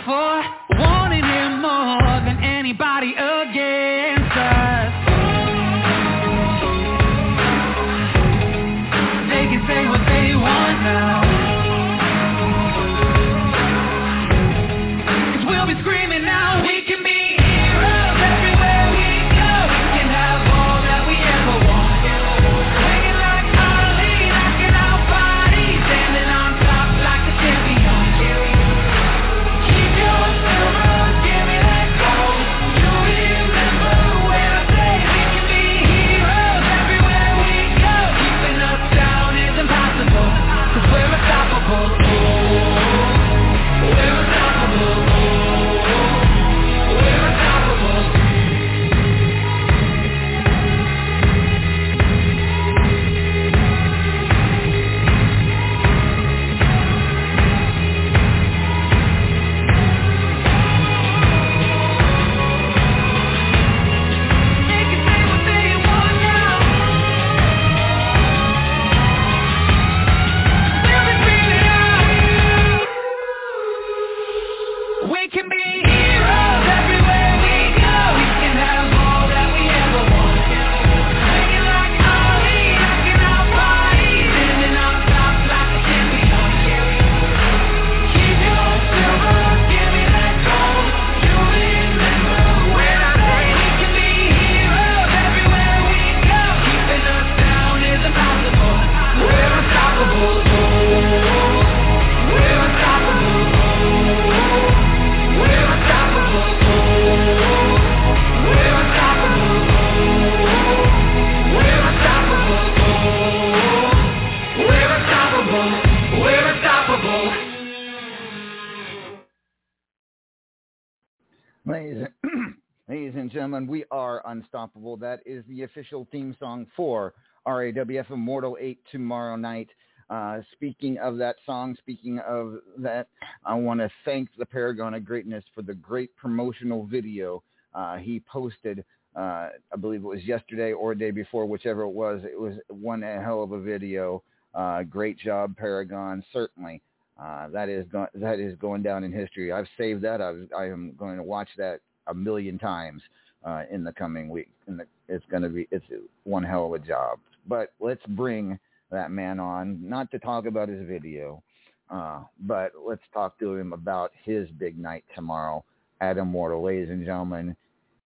Speaker 1: unstoppable.
Speaker 2: That is the official theme song for RAWF Immortal 8 tomorrow night. Uh, speaking of that song, speaking of that, I want to thank the Paragon of Greatness for the great promotional video uh, he posted. Uh, I believe it was yesterday or the day before, whichever it was. It was one hell of a video. Uh, great job, Paragon. Certainly, uh, that is go- that is going down in history. I've saved that. I've, I am going to watch that a million times uh, in the coming week. The, it's going to be it's one hell of a job. But let's bring that man on, not to talk about his video, uh, but let's talk to him about his big night tomorrow at Immortal. Ladies and gentlemen,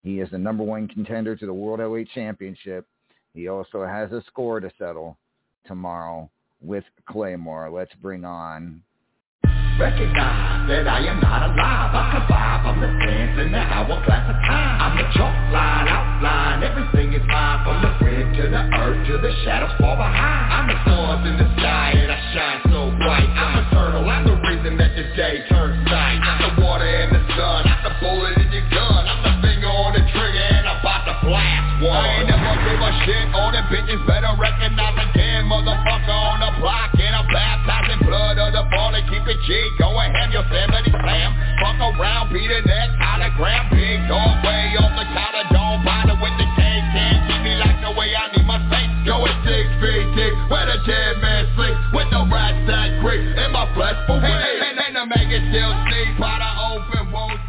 Speaker 2: he is the number one contender to the World Heavyweight Championship. He also has a score to settle tomorrow with Claymore. Let's bring on
Speaker 6: Recognize that I am not alive. I survive, I'm the sands in the hourglass of time. I'm the chalk line, outline, everything is mine. From the grid to the earth to the shadows fall behind. I'm the stars in the hologram Big dog way off the don't bother with the Can't me I need my Going six feet deep, where the dead man sleep. With that creep in my flesh for weeks. And, and the maggot still sleep by the open wounds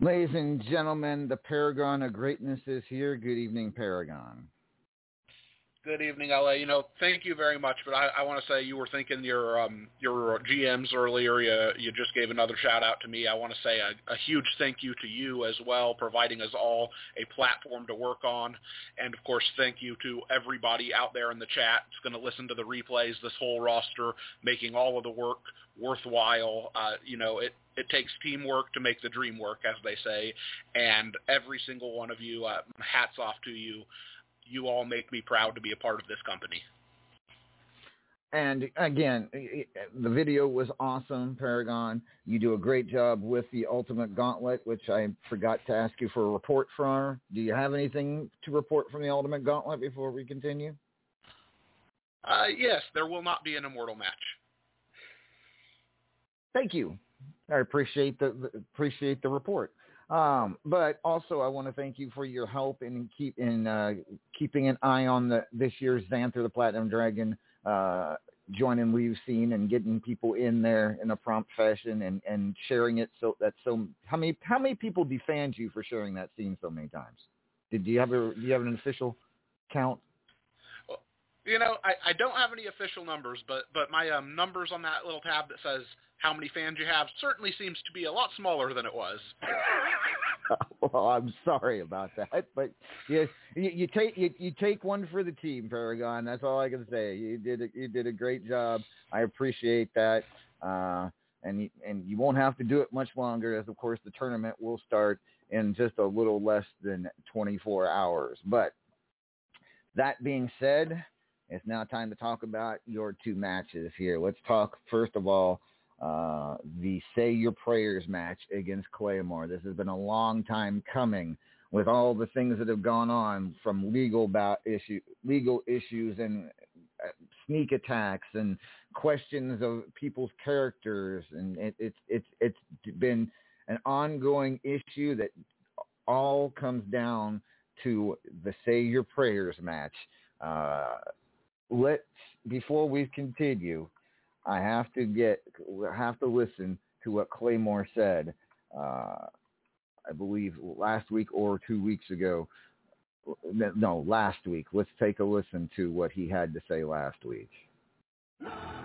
Speaker 2: Ladies and gentlemen, the Paragon of Greatness is here. Good evening, Paragon.
Speaker 7: Good evening, LA. You know, thank you very much. But I, I want to say you were thinking your um, your GMs earlier. You you just gave another shout out to me. I want to say a, a huge thank you to you as well, providing us all a platform to work on, and of course, thank you to everybody out there in the chat. It's going to listen to the replays. This whole roster making all of the work worthwhile. Uh, you know, it it takes teamwork to make the dream work, as they say, and every single one of you, uh, hats off to you you all make me proud to be a part of this company.
Speaker 2: And again, the video was awesome, Paragon. You do a great job with the Ultimate Gauntlet, which I forgot to ask you for a report from. Do you have anything to report from the Ultimate Gauntlet before we continue?
Speaker 7: Uh, yes, there will not be an immortal match.
Speaker 2: Thank you. I appreciate the, the appreciate the report. Um, but also, I want to thank you for your help in keep in uh, keeping an eye on the this year's Zanthur the Platinum Dragon uh, joining we've seen and getting people in there in a prompt fashion and, and sharing it so that so how many how many people defend you for sharing that scene so many times? Did you have a do you have an official count?
Speaker 7: You know, I, I don't have any official numbers, but but my um, numbers on that little tab that says how many fans you have certainly seems to be a lot smaller than it was. [laughs]
Speaker 2: well, I'm sorry about that, but yes, you, you take you, you take one for the team, Paragon. That's all I can say. You did a, you did a great job. I appreciate that, uh, and you, and you won't have to do it much longer, as of course the tournament will start in just a little less than 24 hours. But that being said, it's now time to talk about your two matches here. Let's talk first of all uh, the Say Your Prayers match against Claymore. This has been a long time coming with all the things that have gone on from legal about issue, legal issues and uh, sneak attacks and questions of people's characters, and it, it's it's it's been an ongoing issue that all comes down to the Say Your Prayers match. Uh, let's before we continue, I have to get have to listen to what Claymore said. Uh, I believe last week or two weeks ago. No, last week. Let's take a listen to what he had to say last week. [sighs] [sighs]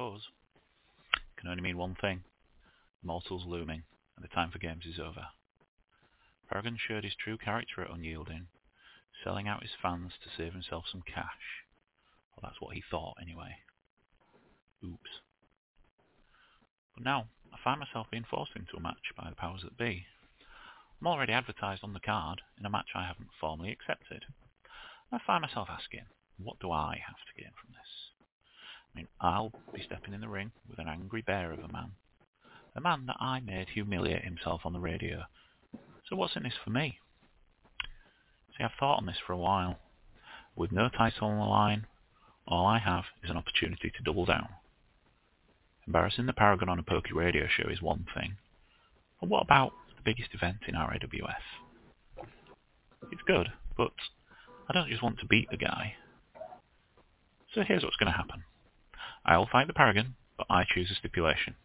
Speaker 8: Buzz? Can only mean one thing. Mortal's looming, and the time for games is over. Paragon showed his true character at Unyielding, selling out his fans to save himself some cash. Well, that's what he thought, anyway. Oops. But now, I find myself being forced into a match by the powers that be. I'm already advertised on the card in a match I haven't formally accepted. I find myself asking, what do I have to gain from this? I mean, I'll be stepping in the ring with an angry bear of a man. A man that I made humiliate himself on the radio. So what's in this for me? See, I've thought on this for a while. With no title on the line, all I have is an opportunity to double down. Embarrassing the Paragon on a pokey radio show is one thing. But what about the biggest event in RAWF? It's good, but I don't just want to beat the guy. So here's what's going to happen. I'll fight the Paragon, but I choose a stipulation.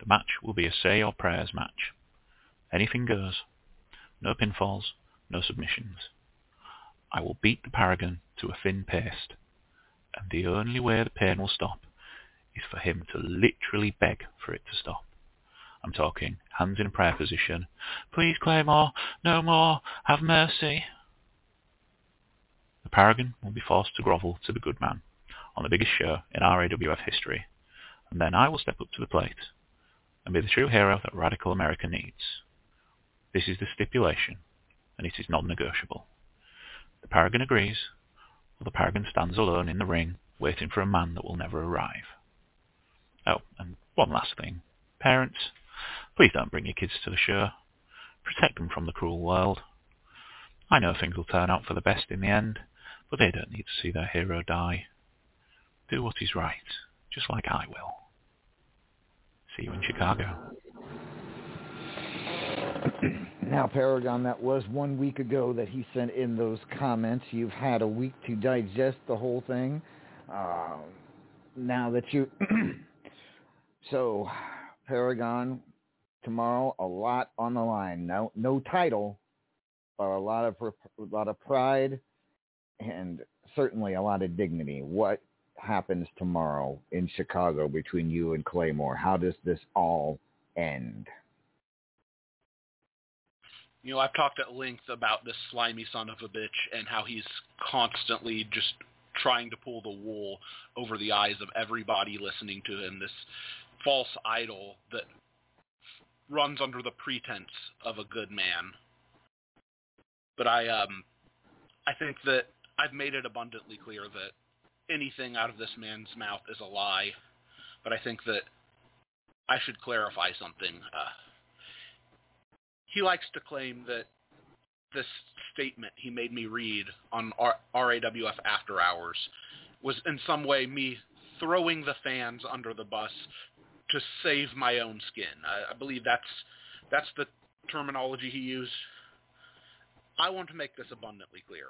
Speaker 8: The match will be a Say Your Prayers match. Anything goes. No pinfalls, no submissions. I will beat the Paragon to a thin paste, and the only way the pain will stop is for him to literally beg for it to stop. I'm talking hands in prayer position. Please, Claymore, no more, have mercy. The Paragon will be forced to grovel to the good man on the biggest show in RAWF history, and then I will step up to the plate and be the true hero that radical America needs. This is the stipulation, and it is non-negotiable. The Paragon agrees, or the Paragon stands alone in the ring, waiting for a man that will never arrive. Oh, and one last thing. Parents, please don't bring your kids to the show. Protect them from the cruel world. I know things will turn out for the best in the end, but they don't need to see their hero die. Do what is right, just like I will. See you in Chicago. [clears throat]
Speaker 2: Now, Paragon, that was one week ago that he sent in those comments. You've had a week to digest the whole thing. Uh, now that you... [clears throat] so, Paragon, tomorrow, a lot on the line. No, no title, but a lot of a lot of pride and certainly a lot of dignity. What happens tomorrow in Chicago between you and Claymore? How does this all end?
Speaker 7: You know, I've talked at length about this slimy son of a bitch and how he's constantly just trying to pull the wool over the eyes of everybody listening to him. This false idol that runs under the pretense of a good man. But I um I think that I've made it abundantly clear that anything out of this man's mouth is a lie. But I think that I should clarify something. Uh, he likes to claim that this statement he made me read on R- RAWF After Hours was in some way me throwing the fans under the bus to save my own skin. I, I believe that's that's the terminology he used. I want to make this abundantly clear.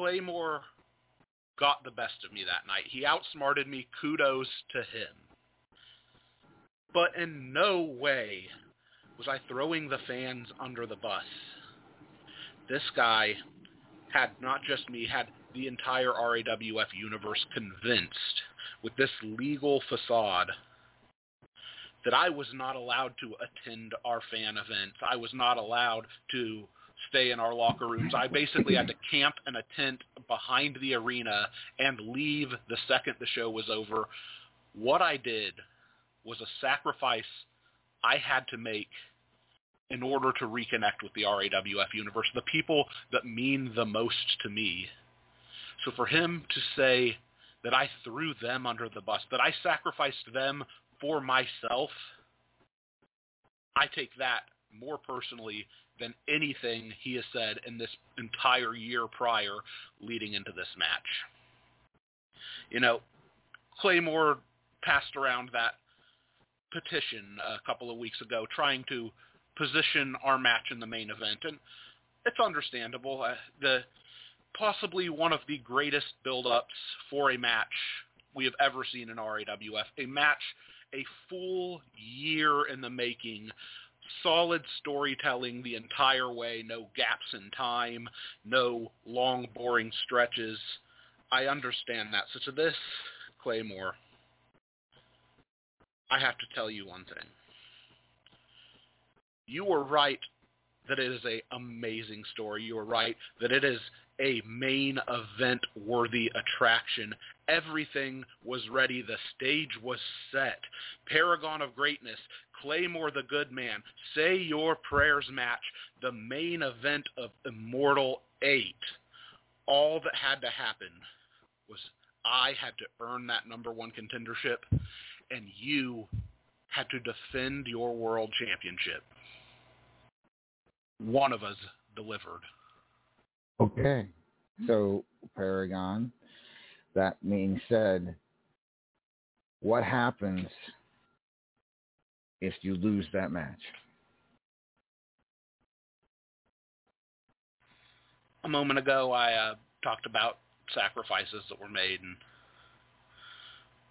Speaker 7: Claymore got the best of me that night. He outsmarted me. Kudos to him. But in no way was I throwing the fans under the bus. This guy had not just me, had the entire RAWF universe convinced with this legal facade that I was not allowed to attend our fan events. I was not allowed to stay in our locker rooms. I basically had to camp in a tent behind the arena and leave the second the show was over. What I did was a sacrifice I had to make in order to reconnect with the RAWF universe, the people that mean the most to me. So for him to say that I threw them under the bus, that I sacrificed them for myself, I take that more personally than anything he has said in this entire year prior leading into this match. You know, Claymore passed around that petition a couple of weeks ago trying to position our match in the main event, and it's understandable. Uh, the possibly one of the greatest build-ups for a match we have ever seen in RAWF, a match a full year in the making solid storytelling the entire way, no gaps in time, no long boring stretches. I understand that. So to this, Claymore, I have to tell you one thing. You were right that it is a amazing story. You were right that it is a main event worthy attraction. Everything was ready. The stage was set. Paragon of Greatness, Claymore the Good Man, Say Your Prayers match, the main event of Immortal 8. All that had to happen was I had to earn that number one contendership, and you had to defend your world championship. One of us delivered.
Speaker 2: Okay. So, Paragon, that being said, what happens if you lose that match?
Speaker 7: A moment ago, I uh, talked about sacrifices that were made and,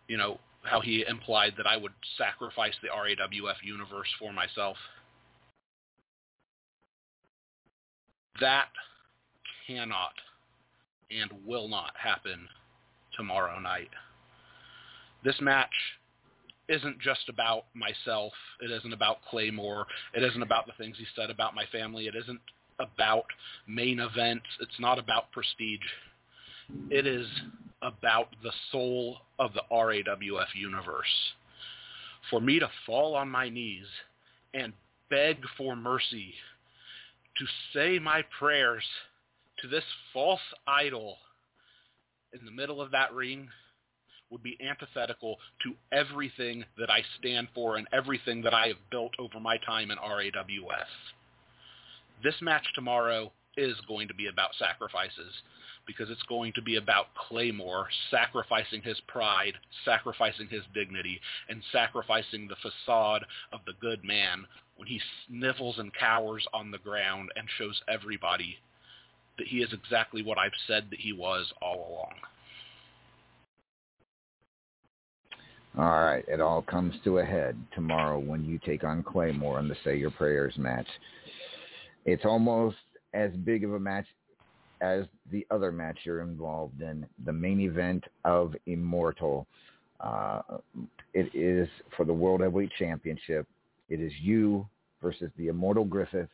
Speaker 7: you know, how he implied that I would sacrifice the RAWF universe for myself. That cannot and will not happen tomorrow night. This match isn't just about myself. It isn't about Claymore. It isn't about the things he said about my family. It isn't about main events. It's not about prestige. It is about the soul of the RAWF universe. For me to fall on my knees and beg for mercy, to say my prayers to this false idol in the middle of that ring would be antithetical to everything that I stand for and everything that I have built over my time in RAWF. This match tomorrow is going to be about sacrifices because it's going to be about Claymore sacrificing his pride, sacrificing his dignity, and sacrificing the facade of the good man when he snivels and cowers on the ground and shows everybody that he is exactly what I've said that he was all along.
Speaker 2: All right, it all comes to a head tomorrow when you take on Claymore in the Say Your Prayers match. It's almost as big of a match as the other match you're involved in, the main event of Immortal. Uh, it is for the World Heavyweight Championship. It is you versus the Immortal Griffith.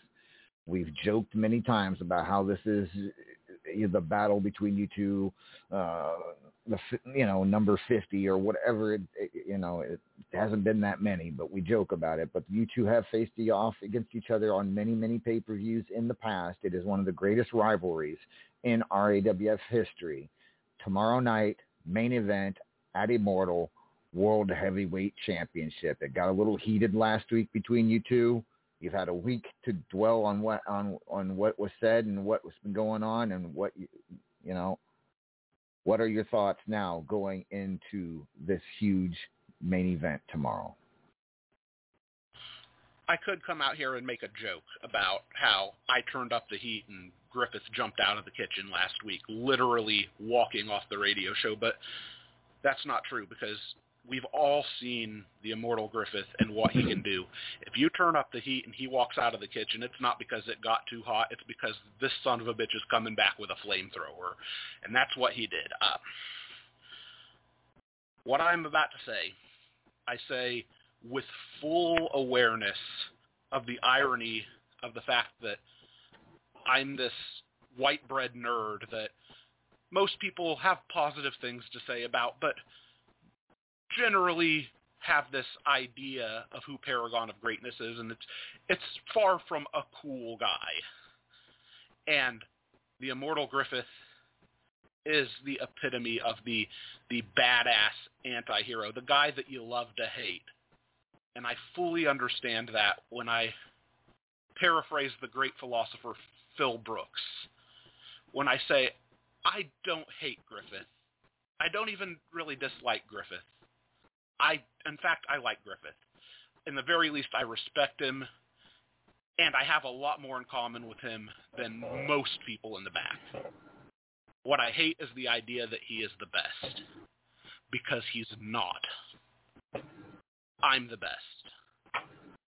Speaker 2: We've joked many times about how this is the battle between you two, uh, the you know number fifty or whatever. It, you know, it hasn't been that many, but we joke about it. But you two have faced off against each other on many many pay per views in the past. It is one of the greatest rivalries in RAWF history. Tomorrow night, main event at Immortal World Heavyweight Championship. It got a little heated last week between you two. You've had a week to dwell on what on on what was said and what was been going on and what you you know. What are your thoughts now going into this huge main event tomorrow?
Speaker 7: I could come out here and make a joke about how I turned up the heat and Griffith jumped out of the kitchen last week, literally walking off the radio show, but that's not true because we've all seen the immortal Griffith and what he can do. If you turn up the heat and he walks out of the kitchen, it's not because it got too hot. It's because this son of a bitch is coming back with a flamethrower, and that's what he did. Uh, what I'm about to say, I say with full awareness of the irony of the fact that I'm this white bread nerd that most people have positive things to say about, but generally have this idea of who Paragon of Greatness is, and it's it's far from a cool guy. And the Immortal Griffith is the epitome of the the badass anti-hero, the guy that you love to hate. And I fully understand that when I paraphrase the great philosopher Phil Brooks. When I say I don't hate Griffith, I don't even really dislike Griffith. I, in fact, I like Griffith. In the very least, I respect him, and I have a lot more in common with him than most people in the back. What I hate is the idea that he is the best, because he's not. I'm the best.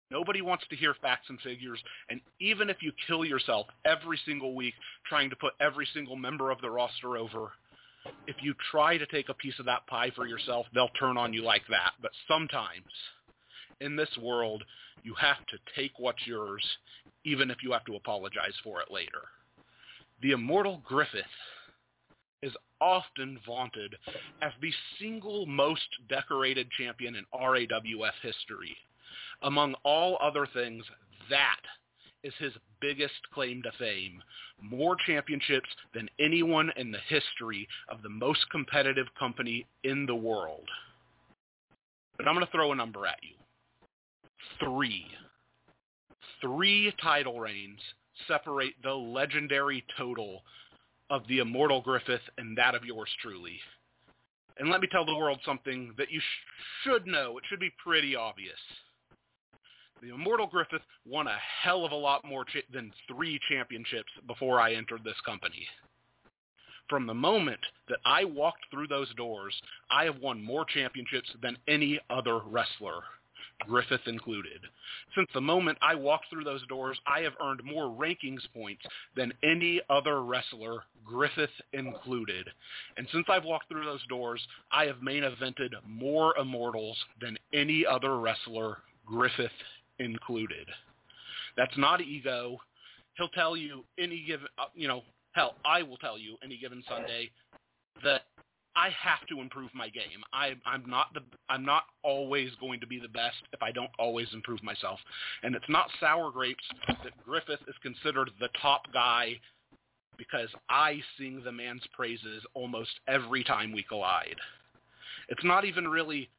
Speaker 7: Nobody wants to hear facts and figures, and even if you kill yourself every single week trying to put every single member of the roster over, if you try to take a piece of that pie for yourself, they'll turn on you like that. But sometimes in this world, you have to take what's yours, even if you have to apologize for it later. The immortal Griffith is often vaunted as the single most decorated champion in RAWF history. Among all other things, that is his biggest claim to fame. More championships than anyone in the history of the most competitive company in the world. But I'm going to throw a number at you. Three. Three title reigns separate the legendary total of the immortal Griffith and that of yours truly. And let me tell the world something that you sh- should know. It should be pretty obvious. The Immortal Griffith won a hell of a lot more cha- than three championships before I entered this company. From the moment that I walked through those doors, I have won more championships than any other wrestler, Griffith included. Since the moment I walked through those doors, I have earned more rankings points than any other wrestler, Griffith included. And since I've walked through those doors, I have main evented more immortals than any other wrestler, Griffith included. That's not ego. He'll tell you any given, uh, you know, hell, I will tell you any given Sunday that I have to improve my game. I, I'm not the, I'm not always going to be the best if I don't always improve myself. And it's not sour grapes that Griffith is considered the top guy because I sing the man's praises almost every time we collide. It's not even really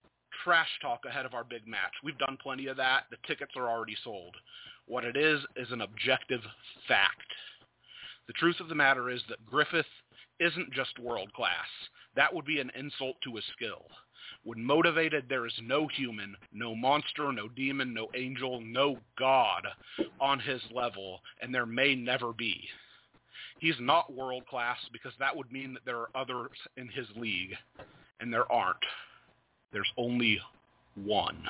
Speaker 7: trash talk ahead of our big match. We've done plenty of that. The tickets are already sold. What it is is an objective fact. The truth of the matter is that Griffith isn't just world class. That would be an insult to his skill. When motivated, there is no human, no monster, no demon, no angel, no god on his level, and there may never be. He's not world class because that would mean that there are others in his league, and there aren't. There's only one.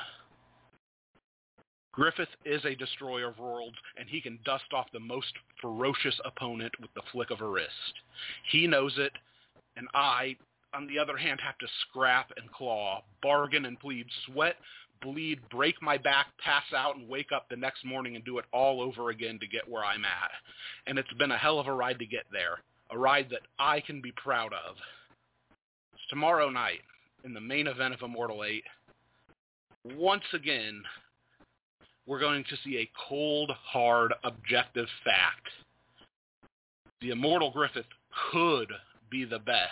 Speaker 7: Griffith is a destroyer of worlds, and he can dust off the most ferocious opponent with the flick of a wrist. He knows it, and I, on the other hand, have to scrap and claw, bargain and plead, sweat, bleed, break my back, pass out, and wake up the next morning and do it all over again to get where I'm at. And it's been a hell of a ride to get there, a ride that I can be proud of. It's tomorrow night in the main event of Immortal 8. Once again, we're going to see a cold, hard, objective fact. The Immortal Griffith could be the best,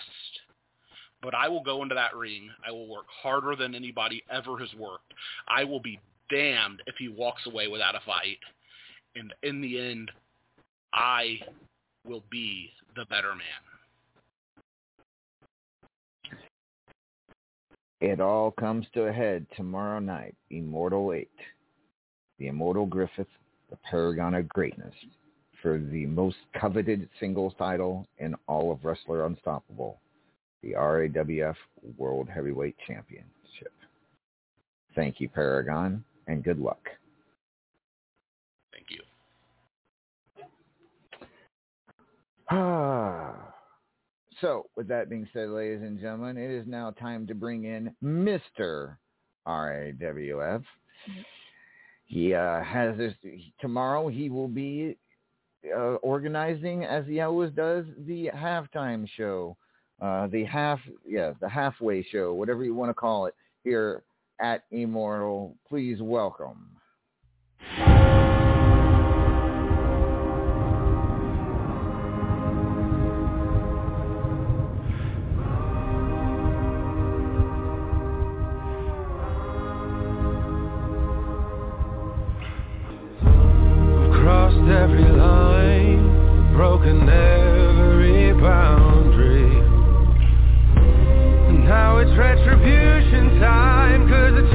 Speaker 7: but I will go into that ring. I will work harder than anybody ever has worked. I will be damned if he walks away without a fight. And in the end, I will be the better man.
Speaker 2: It all comes to a head tomorrow night, Immortal 8. The Immortal Griffith, the paragon of greatness, for the most coveted singles title in all of Wrestler Unstoppable, the RAWF World Heavyweight Championship. Thank you, Paragon, and good luck.
Speaker 7: Thank you. [sighs]
Speaker 2: Ah. So, with that being said, ladies and gentlemen, it is now time to bring in Mr. RAWF. He uh, has this tomorrow. He will be uh, organizing, as he always does, the halftime show, uh, the half, yeah, the halfway show, whatever you want to call it, here at Immortal. Please welcome.
Speaker 9: Every boundary. Now it's retribution time, cause the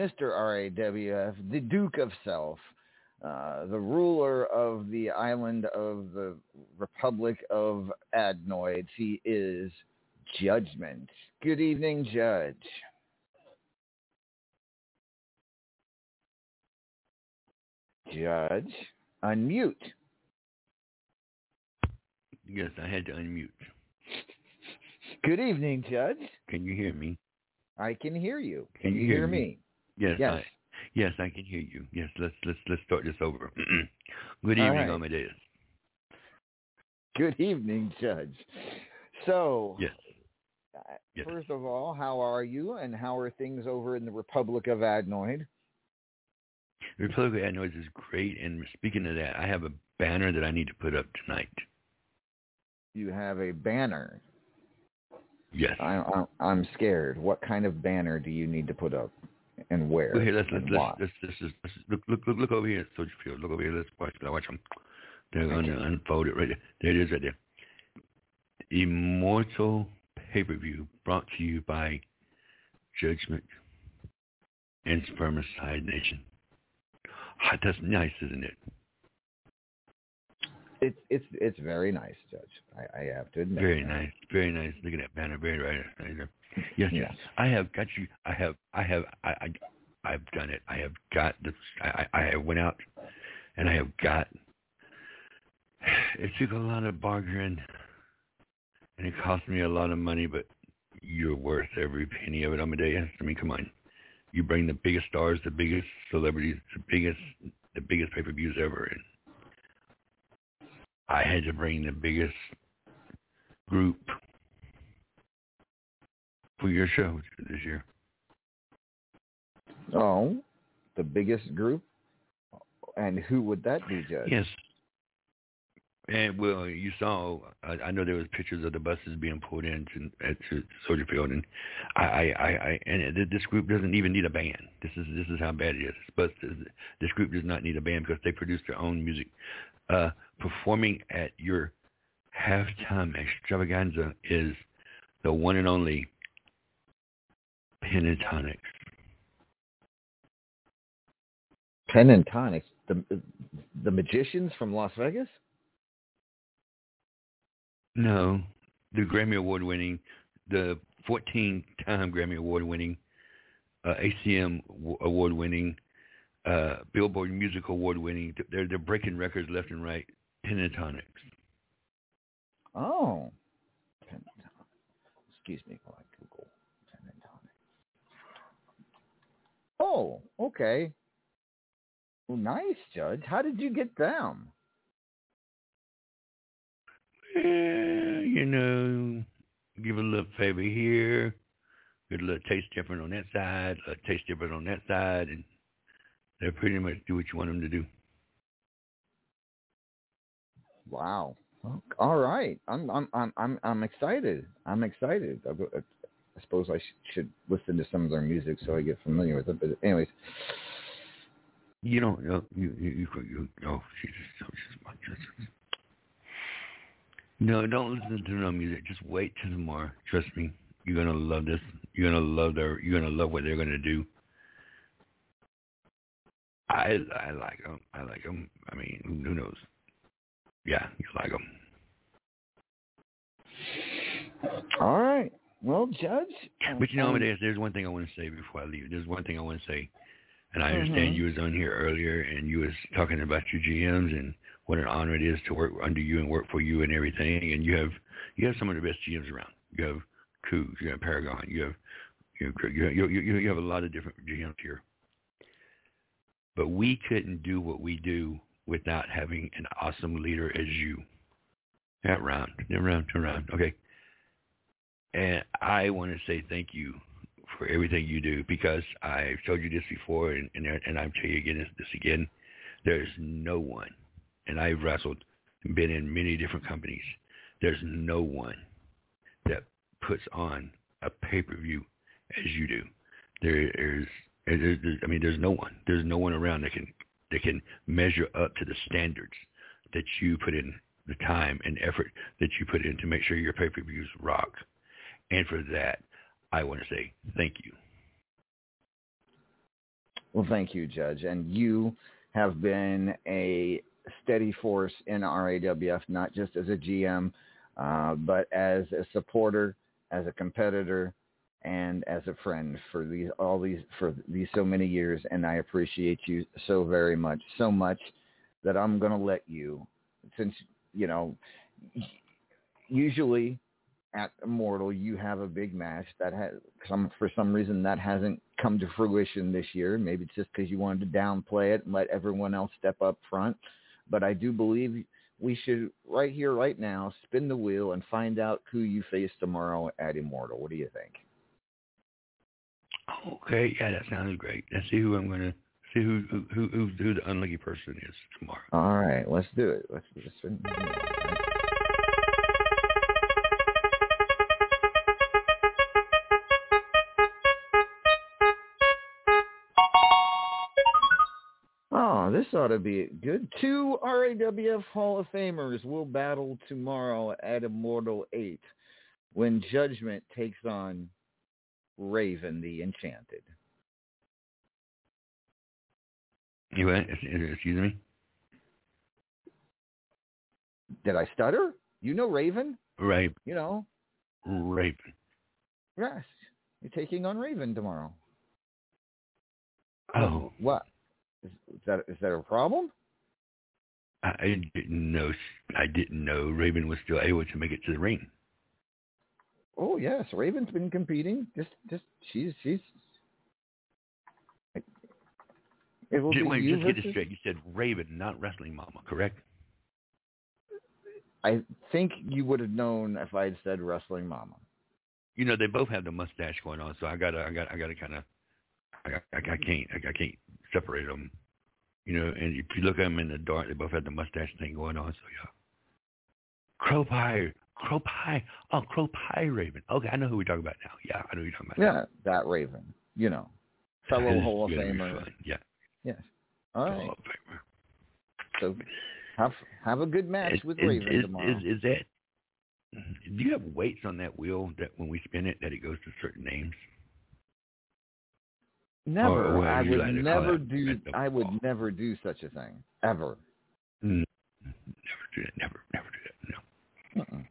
Speaker 2: Mr. RAWF, the Duke of Self, uh, the ruler of the island of the Republic of Adenoids. He is Judgment. Good evening, Judge. Judge, unmute.
Speaker 10: Yes, I had to unmute.
Speaker 2: Good evening, Judge.
Speaker 10: Can you hear me?
Speaker 2: I can hear you.
Speaker 10: Can you
Speaker 2: hear,
Speaker 10: hear
Speaker 2: me?
Speaker 10: Yes,
Speaker 2: Yes.
Speaker 10: I, yes, I can hear you. Yes, let's let's let's start this over. [clears throat] Good evening,
Speaker 2: right.
Speaker 10: Amadeus.
Speaker 2: Good evening, Judge. So,
Speaker 10: Yes. Yes.
Speaker 2: first of all, how are you, and how are things over in the Republic of Adenoid?
Speaker 10: The Republic of Adenoids is great, and speaking of that, I have a banner that I need to put up tonight.
Speaker 2: You have a banner.
Speaker 10: Yes.
Speaker 2: I, I, I'm scared. What kind of banner do you need to put up, and where,
Speaker 10: Look here, let's
Speaker 2: and
Speaker 10: let's,
Speaker 2: why?
Speaker 10: let's, let's, let's, let's look look look look over here, Soldier Field. Look over here. Let's watch. Let's watch them. They're going to unfold it right there. There it is, right there. Immortal pay per view brought to you by Judgment and Spermicide Nation. Ah, that's nice, isn't it?
Speaker 2: It's it's it's very nice, Judge. I, I have to admit.
Speaker 10: Very
Speaker 2: that.
Speaker 10: nice, very nice. Look at that banner, very right. right there. Yes,
Speaker 2: Yes.
Speaker 10: I have got you. I have, I have, I, I, I've done it. I have got the. I, I went out, and I have got. It took a lot of bargaining, and it cost me a lot of money, but you're worth every penny of it, Amadeus. I mean, come on. You bring the biggest stars, the biggest celebrities, the biggest, the biggest pay-per-views ever, and I had to bring the biggest group for your show this year.
Speaker 2: Oh, the biggest group, and who would that be, Judge?
Speaker 10: Yes. And well, you saw. I, I know there was pictures of the buses being pulled into at to Soldier Field, and I, I, I, I and it, this group doesn't even need a band. This is this is how bad it is. But this, this group does not need a band because they produce their own music. Uh, performing at your halftime extravaganza is the one and only Pentatonix.
Speaker 2: Pentatonix, the the magicians from Las Vegas.
Speaker 10: No, the Grammy Award winning, the 14 time Grammy Award winning, uh, ACM award winning, uh, Billboard Music Award winning. They're they're breaking records left and right. Pentatonix.
Speaker 2: Oh. Excuse me while I Google Pentatonix. Oh, okay. Well, nice, Judge. How did you get them?
Speaker 10: Eh, you know, give a little favor here, get a little taste different on that side, a taste different on that side, and they pretty much do what you want them to do.
Speaker 2: Wow. All right. I'm I'm I'm I'm I'm excited. I'm excited. I, suppose I sh- should listen to some of their music so I get familiar with it. But anyways,
Speaker 10: You don't know. You you you, you oh Jesus, oh, Jesus, my Jesus. No, don't listen to no music. Just wait till tomorrow. Trust me, you're gonna love this. You're gonna love their. You're gonna love what they're gonna do. I I like them. I like them. I mean, who, who knows? Yeah, you like them.
Speaker 2: all right. Well, Judge.
Speaker 10: But you know,
Speaker 2: um,
Speaker 10: Amadeus, there's one thing I want to say before I leave. There's one thing I want to say, and I understand
Speaker 2: Mhm.
Speaker 10: you was on here earlier, and you was talking about your GMs and what an honor it is to work under you and work for you and everything. And you have you have some of the best GMs around. You have Cougs, you have Paragon, you have you have, you have, you, you, you have a lot of different GMs here. But we couldn't do what we do without having an awesome leader as you. That round, that round, turn around. Okay. And I want to say thank you for everything you do because I've told you this before, and and, and I'm telling you again this, again. There's no one, and I've wrestled, and been in many different companies. There's no one that puts on a pay-per-view as you do. There's, there's, there's, I mean, there's no one. There's no one around that can that can measure up to the standards that you put in the time and effort that you put in to make sure your pay-per-views rock. And for that, I want to say thank you.
Speaker 2: Well, thank you, Judge. And you have been a steady force in RAWF, not just as a GM, uh, but as a supporter, as a competitor, and as a friend for these all these for these so many years. And I appreciate you so very much, so much that I'm going to let you, since you know, usually at Immortal you have a big match that has some for some reason that hasn't come to fruition this year. Maybe it's just because you wanted to downplay it and let everyone else step up front. But I do believe we should right here, right now, spin the wheel and find out who you face tomorrow at Immortal. What do you think?
Speaker 10: Okay, yeah, that sounds great. Let's see who I'm going to see who who who, who, the unlucky person is tomorrow.
Speaker 2: All right, let's do it. Let's just this ought to be good. Two RAWF Hall of Famers will battle tomorrow at Immortal 8 when Judgment takes on Raven the Enchanted.
Speaker 10: You uh, what? Excuse me.
Speaker 2: Did I stutter? You know Raven?
Speaker 10: Raven.
Speaker 2: You know?
Speaker 10: Raven.
Speaker 2: Yes. You're taking on Raven tomorrow.
Speaker 10: Oh,
Speaker 2: What? Is, is that is that a problem?
Speaker 10: I, didn't know. I didn't know Raven was still able to make it to the ring.
Speaker 2: Oh yes, Raven's been competing. Just just she's she's it will
Speaker 10: Just,
Speaker 2: be
Speaker 10: wait, just get this straight. You said Raven, not Wrestling Mama, correct?
Speaker 2: I think you would have known if I had said wrestling mama.
Speaker 10: You know, they both have the mustache going on, so I gotta, I got, I gotta kind of, I, I, I can't, I, I can't separate them. You know, and if you look at them in the dark, they both have the mustache thing going on. So yeah. Crow pie, crow pie, oh crow pie Raven. Okay, I know who we're talking about now. Yeah, I know who you're talking about.
Speaker 2: Yeah, that Raven. You know, [laughs] fellow
Speaker 10: is
Speaker 2: Hall of Famer.
Speaker 10: Yeah,
Speaker 2: Yes. All right.
Speaker 10: Hall of Famer.
Speaker 2: So have have a good match
Speaker 10: Is-
Speaker 2: with
Speaker 10: is,
Speaker 2: Raven
Speaker 10: is,
Speaker 2: tomorrow.
Speaker 10: Is, is that? Do you have weights on that wheel that when we spin it that it goes to certain names?
Speaker 2: Never.
Speaker 10: or whatever
Speaker 2: I would
Speaker 10: like
Speaker 2: never do. I would
Speaker 10: ball.
Speaker 2: never do such a thing ever.
Speaker 10: Mm, Never do that. Never, never do that. No.
Speaker 2: Mm-mm.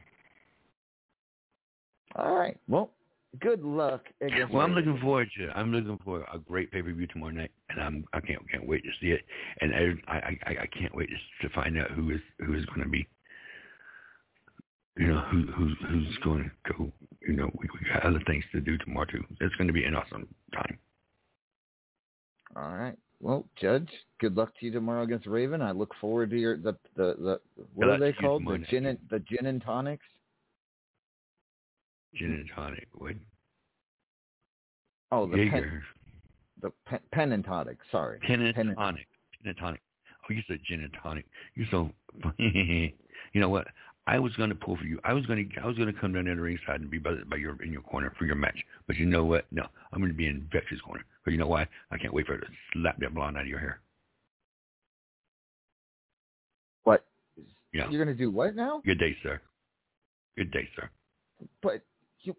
Speaker 2: All right. Well, good luck against.
Speaker 10: Well, I'm looking forward to. I'm looking for a great pay per view tomorrow night, and I'm I can't can't wait to see it, and I I I, I can't wait to, to find out who is who is going to be. You know who who's who's going to go. You know we, we got other things to do tomorrow too. It's going to be an awesome time.
Speaker 2: All right. Well, Judge, good luck to you tomorrow against Raven. I look forward to your the the, the what
Speaker 10: Good
Speaker 2: are they called? The gin and the gin and tonics.
Speaker 10: Gin and tonic. What?
Speaker 2: Oh, the pen, the pen, pen and tonic. Sorry.
Speaker 10: Gin and
Speaker 2: Pen and-
Speaker 10: tonic. Gin and tonic. Oh, you said gin and tonic. You're so. [laughs] you know what? I was going to pull for you. I was going to. I was going to come down to the ringside and be by, by your in your corner for your match. But you know what? No, I'm going to be in Vex's corner. But you know why? I can't wait for her to slap that blonde out of your hair.
Speaker 2: What?
Speaker 10: Yeah.
Speaker 2: You're gonna do what now?
Speaker 10: Good day, sir. Good day, sir.
Speaker 2: But you.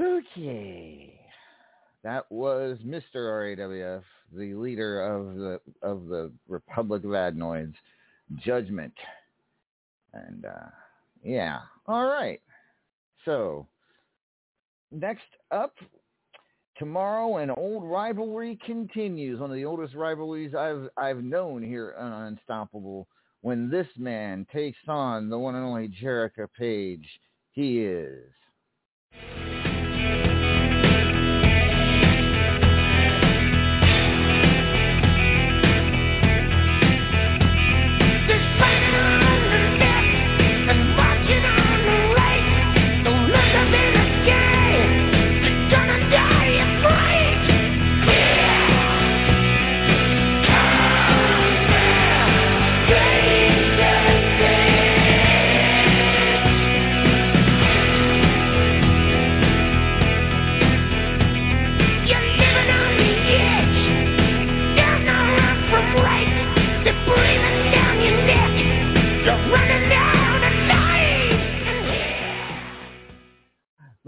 Speaker 2: Okay. That was Mr. RAWF, the leader of the of the Republic of Adenoids, Judgment. And uh yeah. All right. So next up tomorrow an old rivalry continues. One of the oldest rivalries I've I've known here on Unstoppable when this man takes on the one and only Jerica Page. He is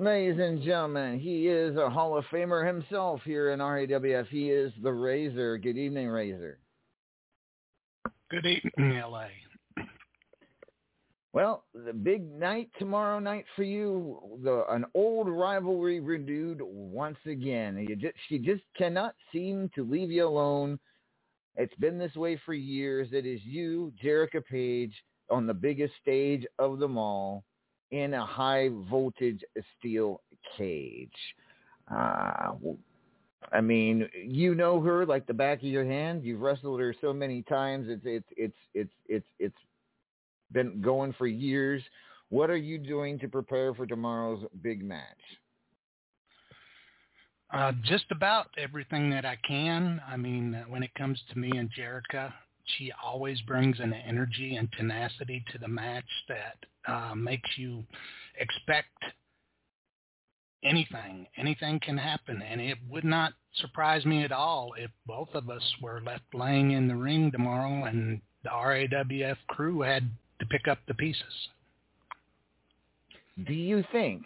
Speaker 2: Ladies and gentlemen, he is a Hall of Famer himself here in RAWF. He is the Razor. Good evening, Razor.
Speaker 11: Good evening, LA.
Speaker 2: Well, the big night tomorrow night for you, the an old rivalry renewed once again. You just, she just cannot seem to leave you alone. It's been this way for years. It is you, Jerica Page, on the biggest stage of them all in a high voltage steel cage. Uh, I mean, you know her like the back of your hand. You've wrestled her so many times. It's it's it's it's it's it's been going for years. What are you doing to prepare for tomorrow's big match?
Speaker 11: Uh, just about everything that I can. I mean, when it comes to me and Jerica, she always brings an energy and tenacity to the match that uh, makes you expect anything. Anything can happen, and it would not surprise me at all if both of us were left laying in the ring tomorrow and the RAWF crew had to pick up the pieces.
Speaker 2: Do you think,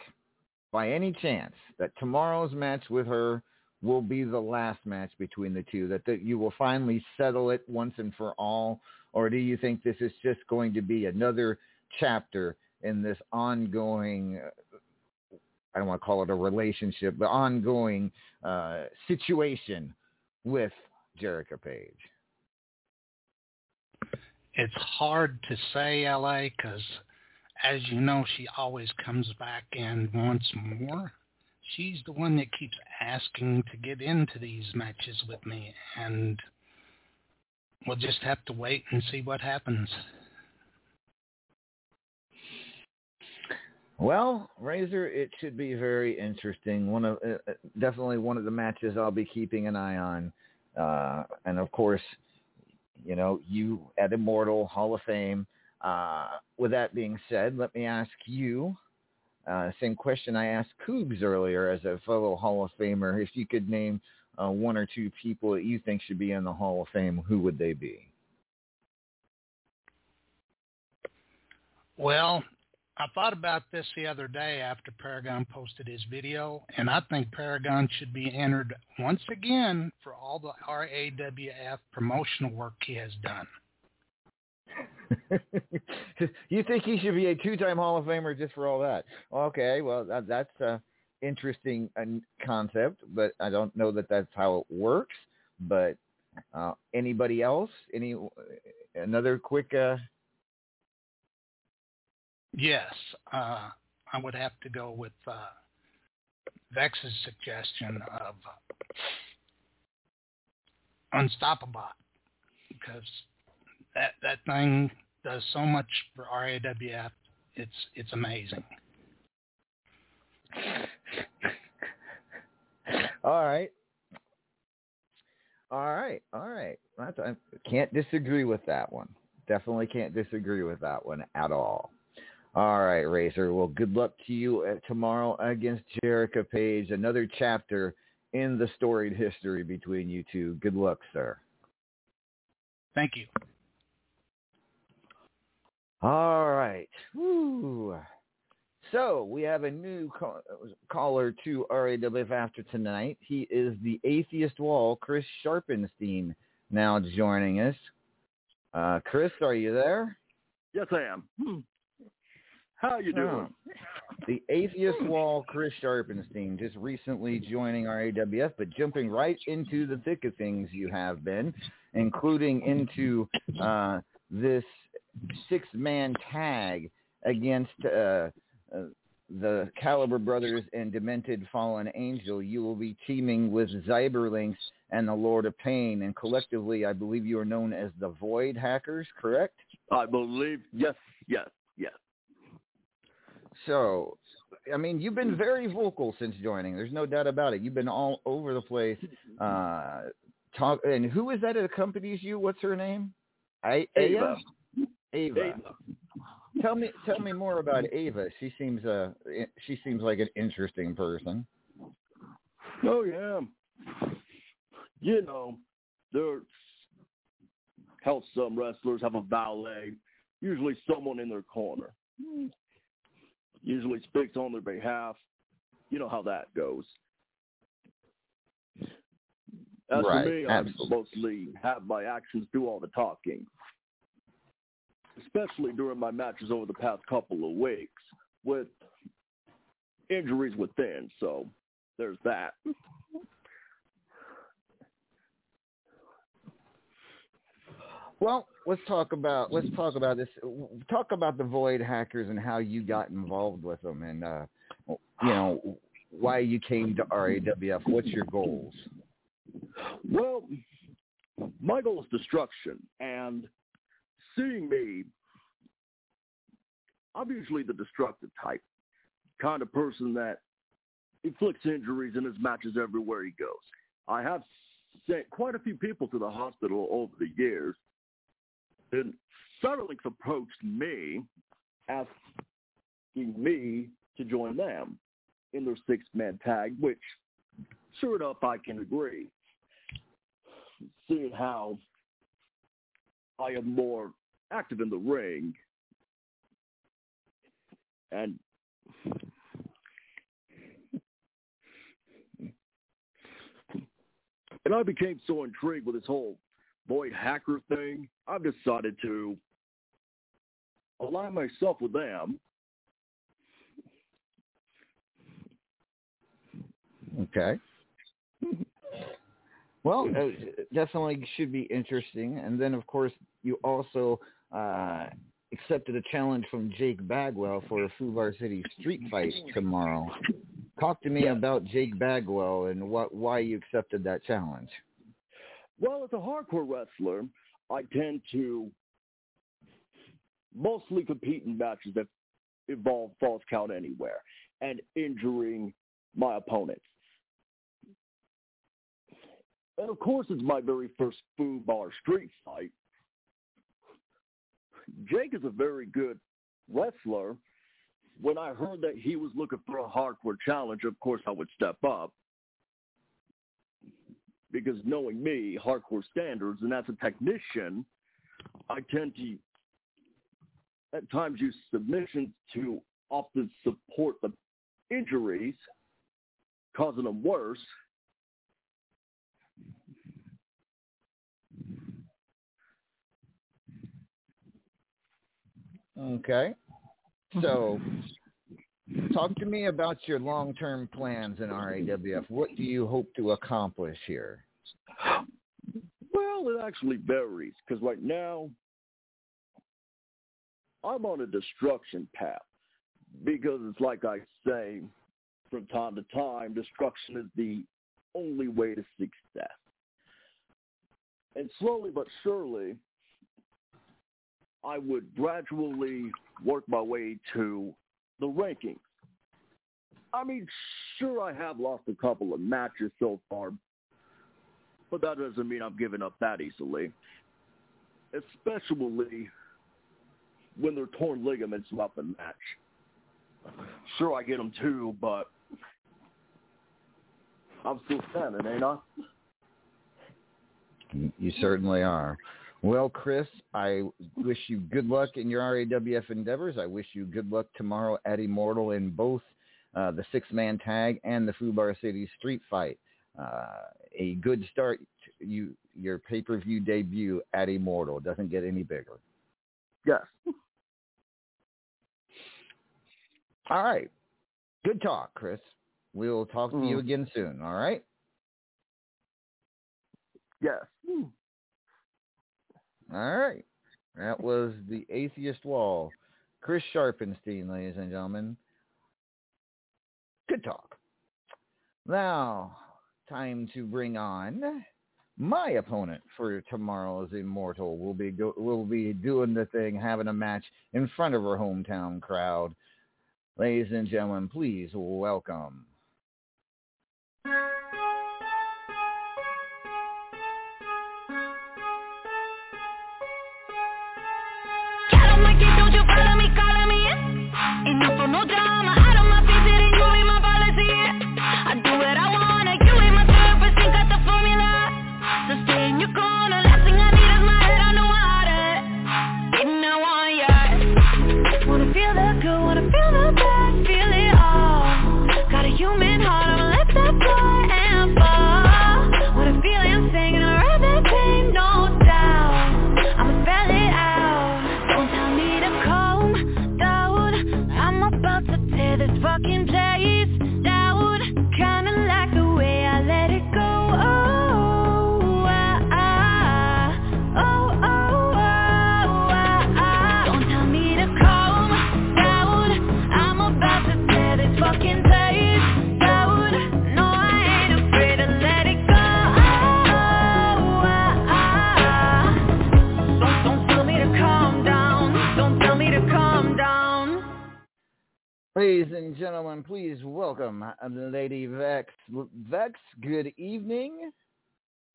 Speaker 2: by any chance, that tomorrow's match with her will be the last match between the two? That, that you will finally settle it once and for all? Or do you think this is just going to be another chapter in this ongoing, I don't want to call it a relationship, but ongoing uh, situation with Jerica Page?
Speaker 11: It's hard to say, LA, because as you know, she always comes back and wants more. She's the one that keeps asking to get into these matches with me, and we'll just have to wait and see what happens.
Speaker 2: Well, Razor, it should be very interesting. One of uh, uh, definitely one of the matches I'll be keeping an eye on, uh, and of course, you know, you at Immortal Hall of Fame. Uh, with that being said, let me ask you uh, same question I asked Cougs earlier as a fellow Hall of Famer. If you could name uh, one or two people that you think should be in the Hall of Fame, who would they be?
Speaker 11: Well, I thought about this the other day after Paragon posted his video, and I think Paragon should be entered once again for all the RAWF promotional work he has done. [laughs]
Speaker 2: you think he should be a two-time Hall of Famer just for all that? Okay, well that, that's a interesting uh, concept, but I don't know that that's how it works. But uh, anybody else? Any another quick? Uh...
Speaker 11: Yes, uh, I would have to go with uh, Vex's suggestion of Unstoppable because that that thing does so much for RAWF. It's it's amazing.
Speaker 2: All right. All right. All right. I can't disagree with that one. Definitely can't disagree with that one at all. All right, Razor. Well, good luck to you uh, tomorrow against Jerica Page. Another chapter in the storied history between you two. Good luck, sir.
Speaker 11: Thank you.
Speaker 2: All right. Woo. So we have a new call- caller to RAWF after tonight. He is the Atheist Wall, Chris Sharpenstein, now joining us. Uh, Chris, are you there?
Speaker 12: Yes, I am. Hmm. How you doing?
Speaker 2: Oh. The Atheist Wall, Chris Sharpenstein, just recently joining RAWF, but jumping right into the thick of things you have been, including into uh, this six-man tag against uh, uh, the Caliber Brothers and Demented Fallen Angel. You will be teaming with Cyberlinks and the Lord of Pain, and collectively, I believe you are known as the Void Hackers, correct?
Speaker 12: I believe, yes, yes, yes.
Speaker 2: So, I mean, you've been very vocal since joining. There's no doubt about it. You've been all over the place. Uh, talk, and who is that that accompanies you? What's her name? I,
Speaker 12: Ava.
Speaker 2: Ava.
Speaker 12: Ava.
Speaker 2: Tell me, tell me more about Ava. She seems uh, she seems like an interesting person.
Speaker 12: Oh yeah. You know, there's how some wrestlers have a valet, usually someone in their corner. Usually speaks on their behalf. you know how that goes. As
Speaker 2: Right,
Speaker 12: for me, I
Speaker 2: absolutely.
Speaker 12: mostly have my actions do all the talking. Especially during my matches over the past couple of weeks with injuries within, so there's that.
Speaker 2: Well, let's talk about let's talk about this. Talk about the Void hackers and how you got involved with them, and uh, you know why you came to RAWF. What's your goals?
Speaker 12: Well, my goal is destruction, and seeing me, I'm usually the destructive type, kind of person that inflicts injuries in his matches everywhere he goes. I have sent quite a few people to the hospital over the years, and Starlinks approached me, asking me to join them in their six-man tag, which, sure enough, I can agree seeing how I am more active in the ring and and I became so intrigued with this whole void hacker thing, I've decided to align myself with them.
Speaker 2: Okay. Well, definitely should be interesting. And then, of course, you also uh, accepted a challenge from Jake Bagwell for a Fubar City street fight tomorrow. Talk to me about Jake Bagwell and what why you accepted that challenge.
Speaker 12: Well, as a hardcore wrestler, I tend to mostly compete in matches that involve falls count anywhere and injuring my opponents. And of course, it's my very first Fubar street fight. Jake is a very good wrestler. When I heard that he was looking for a hardcore challenge, of course I would step up. Because knowing me, hardcore standards, and as a technician, I tend to at times use submissions to often support the injuries, causing them worse.
Speaker 2: Okay. So, [laughs] talk to me about your long-term plans in RAWF. What do you hope to accomplish here?
Speaker 12: Well, it actually varies because right now I'm on a destruction path because it's like I say from time to time, destruction is the only way to success. And slowly but surely, I would gradually work my way to the rankings. I mean, sure, I have lost a couple of matches so far, but that doesn't mean I'm giving up that easily. Especially when they're torn ligaments throughout the match. Sure, I get them too, but I'm still standing, ain't I?
Speaker 2: You certainly are. Well, Chris, I wish you good luck in your RAWF endeavors. I wish you good luck tomorrow at Immortal in both uh, the six-man tag and the Fubar City street fight. Uh, a good start. To you your pay-per-view debut at Immortal doesn't get any bigger.
Speaker 12: Yes. [laughs]
Speaker 2: All right. Good talk, Chris. We'll talk to you
Speaker 12: Mm.
Speaker 2: again soon. All right.
Speaker 12: Yes.
Speaker 2: All right. That was the Atheist Wall. Chris Sharpenstein, ladies and gentlemen. Good talk. Now, time to bring on my opponent for tomorrow's Immortal. We'll be go- we'll be doing the thing, having a match in front of our hometown crowd. Ladies and gentlemen, please welcome Ladies and gentlemen, please welcome uh, Lady Vex. Vex, good evening.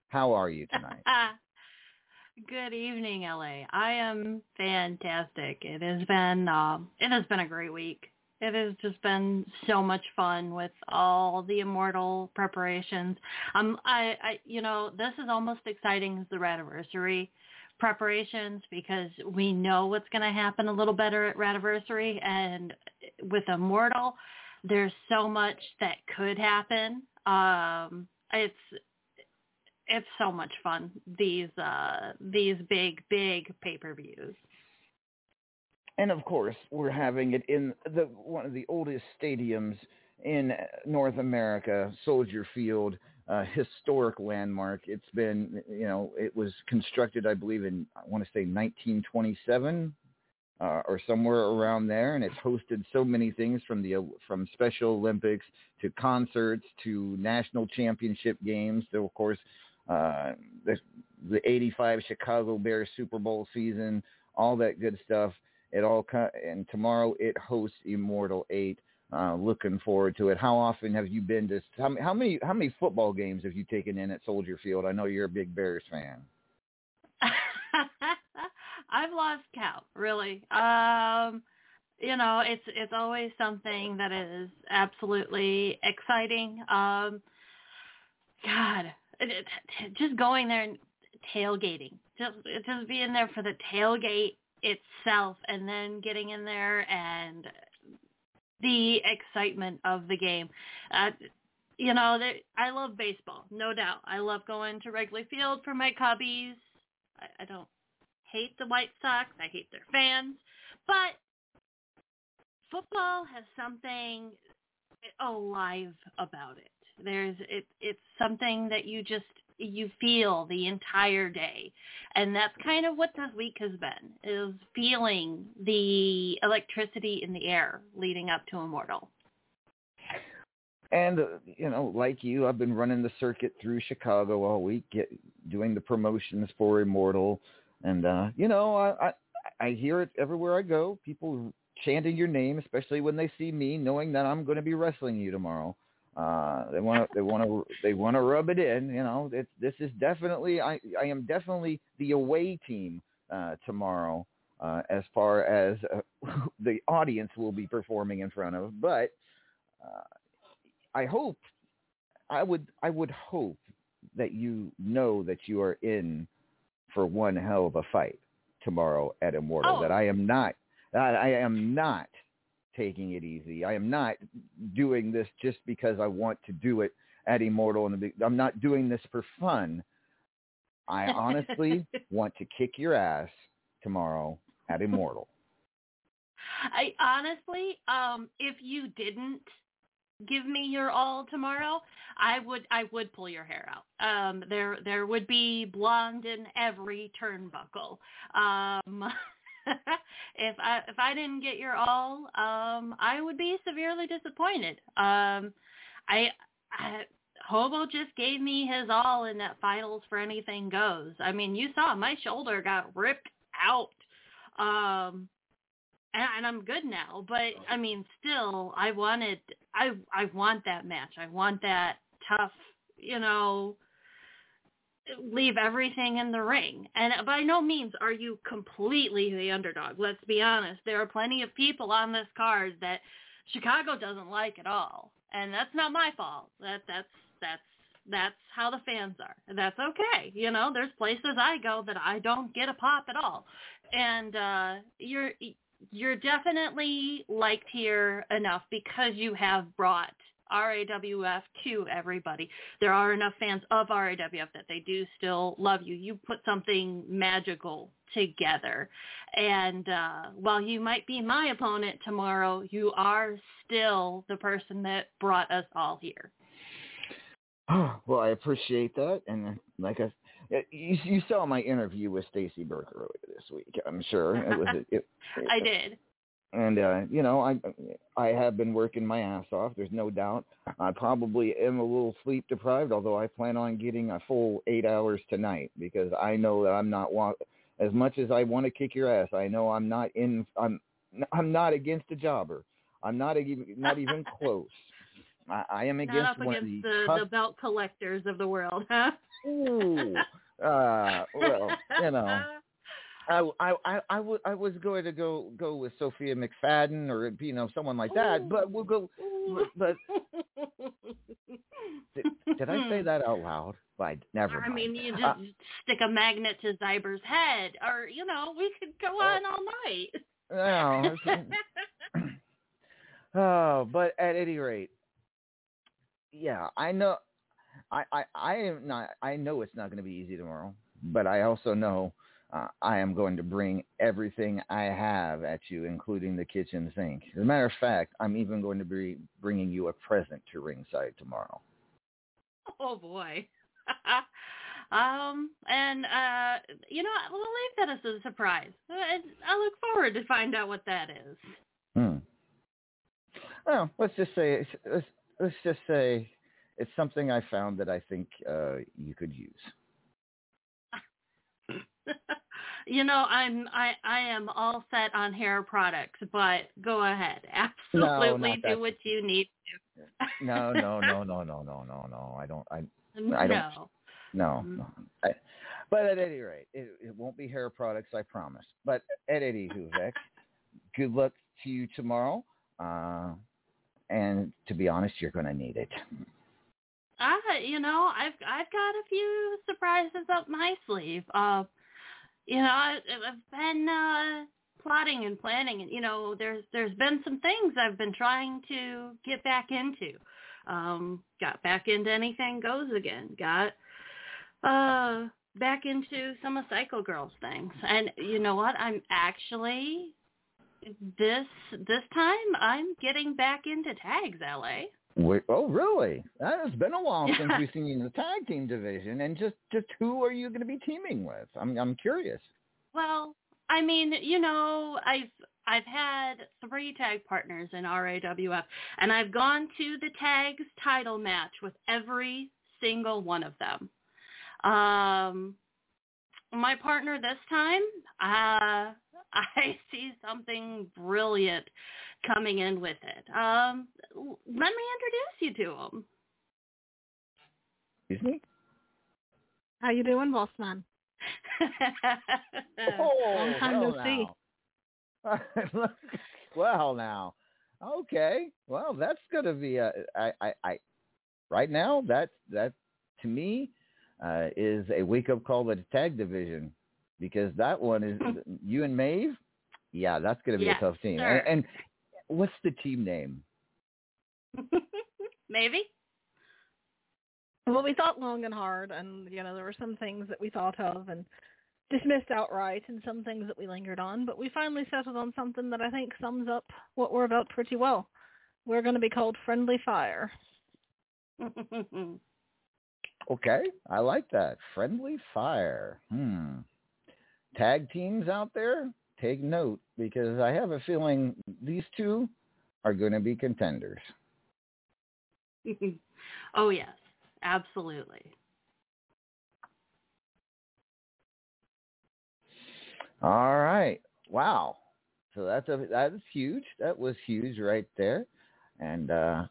Speaker 2: How are you tonight? [laughs]
Speaker 13: Good evening, LA. I am fantastic. It has been uh, it has been a great week. It has just been so much fun with all the immortal preparations. Um, I, I, you know, this is almost exciting as the Radiversary preparations because we know what's going to happen a little better at Radiversary, and with Immortal, there's so much that could happen. Um, it's it's so much fun these uh these big big pay-per-views
Speaker 2: And of course, we're having it in the one of the oldest stadiums in North America, Soldier Field, a historic landmark. It's been, you know, it was constructed, I believe, in I want to say 1927 uh, or somewhere around there, and it's hosted so many things from the from Special Olympics to concerts to national championship games. So of course, uh, the the '85 Chicago Bears Super Bowl season, all that good stuff. It all and tomorrow it hosts Immortal Eight. Uh, looking forward to it. How often have you been to? How, many- how many how many football games have you taken in at Soldier Field? I know you're a big Bears fan. [laughs]
Speaker 13: i've lost count really um you know it's it's always something that is absolutely exciting um god it, it, just going there and tailgating just just being there for the tailgate itself and then getting in there and the excitement of the game. Uh, you know i love baseball no doubt. I love going to wrigley field for my cubbies. I, I don't hate the white sox. I hate their fans. But football has something alive about it. There's it it's something that you just you feel the entire day and that's kind of what this week has been is feeling the electricity in the air leading up to immortal
Speaker 2: And uh, you know, like you, I've been running the circuit through Chicago all week, get, doing the promotions for Immortal, and uh, you know, I, I I hear it everywhere I go. People chanting your name, especially when they see me, knowing that I'm going to be wrestling you tomorrow. Uh, they want to they want to they want to rub it in. You know, it's this is definitely I I am definitely the away team uh, tomorrow. Uh, as far as uh, [laughs] the audience will be performing in front of, but uh, I hope, I would, I would hope that you know that you are in for one hell of a fight tomorrow at Immortal.
Speaker 13: Oh.
Speaker 2: That I am not, that I am not taking it easy. I am not doing this just because I want to do it at Immortal. And I'm not doing this for fun. I [laughs] honestly want to kick your ass tomorrow at Immortal.
Speaker 13: I honestly, um, if you didn't give me your all tomorrow, I would I would pull your hair out. Um, there there would be blonde in every turnbuckle. Um, [laughs] [laughs] if I if I didn't get your all, um, I would be severely disappointed. Um, I, I Hobo just gave me his all in that finals for anything goes. I mean, you saw my shoulder got ripped out. Um, and, and I'm good now. But I mean, still, I wanted, I, I want that match. I want that tough, you know, leave everything in the ring. And by no means are you completely the underdog. Let's be honest. There are plenty of people on this card that Chicago doesn't like at all, and that's not my fault. That that's that's that's how the fans are. That's okay. You know, there's places I go that I don't get a pop at all. And uh you're you're definitely liked here enough because you have brought RAWF to everybody. There are enough fans of RAWF that they do still love you. You put something magical together. And uh, while you might be my opponent tomorrow, you are still the person that brought us all here. [sighs]
Speaker 2: well, I appreciate that, and uh, like I, you, you saw my interview with Stacy Burke earlier this week. I'm sure it was. It, [laughs]
Speaker 13: I did.
Speaker 2: And uh, you know, I I have been working my ass off. There's no doubt. I probably am a little sleep deprived, although I plan on getting a full eight hours tonight because I know that I'm not wa- as much as I want to kick your ass. I know I'm not in. I'm I'm not against a jobber. I'm not even not [laughs] even close. I, I am against
Speaker 13: Not up
Speaker 2: one
Speaker 13: against
Speaker 2: the,
Speaker 13: the, the belt collectors of the world, huh?
Speaker 2: Ooh. Uh, well, you know, [laughs] I, I, I, I, w- I was going to go go with Sophia McFadden or you know someone like that, but we'll go. But, but did, did I say that out loud? But never
Speaker 13: I
Speaker 2: mind.
Speaker 13: mean, you just
Speaker 2: Uh,
Speaker 13: stick a magnet to Zyber's head, or you know, we could go on all night.
Speaker 2: no, [laughs] [clears throat] oh, but at any rate, yeah, I know. I, I, I am not. I know it's not going to be easy tomorrow, but I also know uh, I am going to bring everything I have at you, including the kitchen sink. As a matter of fact, I'm even going to be bringing you a present to ringside tomorrow.
Speaker 13: Oh boy. [laughs] um, and uh, you know, we'll leave that as a surprise. I look forward to find out what that is.
Speaker 2: Hmm. Well, let's just say let's, let's just say it's something I found that I think uh, you could use.
Speaker 13: You know, I'm I I am all set on hair products, but go ahead, [laughs] absolutely
Speaker 2: not
Speaker 13: do what you need to.
Speaker 2: No, no, no, [laughs] no, no, no, no, no. I don't. I
Speaker 13: to.
Speaker 2: I don't.
Speaker 13: no.
Speaker 2: No, no. I, but at any rate, it, it won't be hair products, I promise. But at any Vex, good luck to you tomorrow. Uh, and to be honest, you're going to need it.
Speaker 13: Ah, you know, I've I've got a few surprises up my sleeve. Uh, you know, I've been uh, plotting and planning, and you know, there's there's been some things I've been trying to get back into. Um, got back into anything goes again. Got uh back into some of Psycho Girls things, and you know what? I'm actually this this time I'm getting back into tags, LA.
Speaker 2: Wait, oh, really? That has been a while since we've seen you in the tag team division. And just, just who are you going to be teaming with? I'm, I'm curious.
Speaker 13: Well, I mean, you know, I've I've had three tag partners in RAWF, and I've gone to the tags title match with every single one of them. Um, my partner this time, uh, [laughs] I see something brilliant coming in with it. Um, let me introduce you to him.
Speaker 2: Excuse me?
Speaker 4: How you doing, boss man? [laughs]
Speaker 2: Oh,
Speaker 4: Long time no
Speaker 2: well
Speaker 4: see. [laughs]
Speaker 2: well, now. Okay. Well, that's going to be a, I, I, I, right now, that, that to me, uh, is a wake up call to the tag division because that one is [laughs] you and Maeve. Yeah, that's going to be
Speaker 13: Yes,
Speaker 2: a tough team.
Speaker 13: sir.
Speaker 2: And, and what's the team name? [laughs]
Speaker 13: Maybe.
Speaker 4: Well, we thought long and hard, and you know there were some things that we thought of and dismissed outright, and some things that we lingered on. But we finally settled on something that I think sums up what we're about pretty well. We're going to be called Friendly Fire. [laughs]
Speaker 2: Okay, I like that. Friendly fire. Hmm. Tag teams out there, take note because I have a feeling these two are going to be contenders. [laughs]
Speaker 13: oh yes, absolutely.
Speaker 2: All right. Wow. So that's a that is huge. That was huge right there. And uh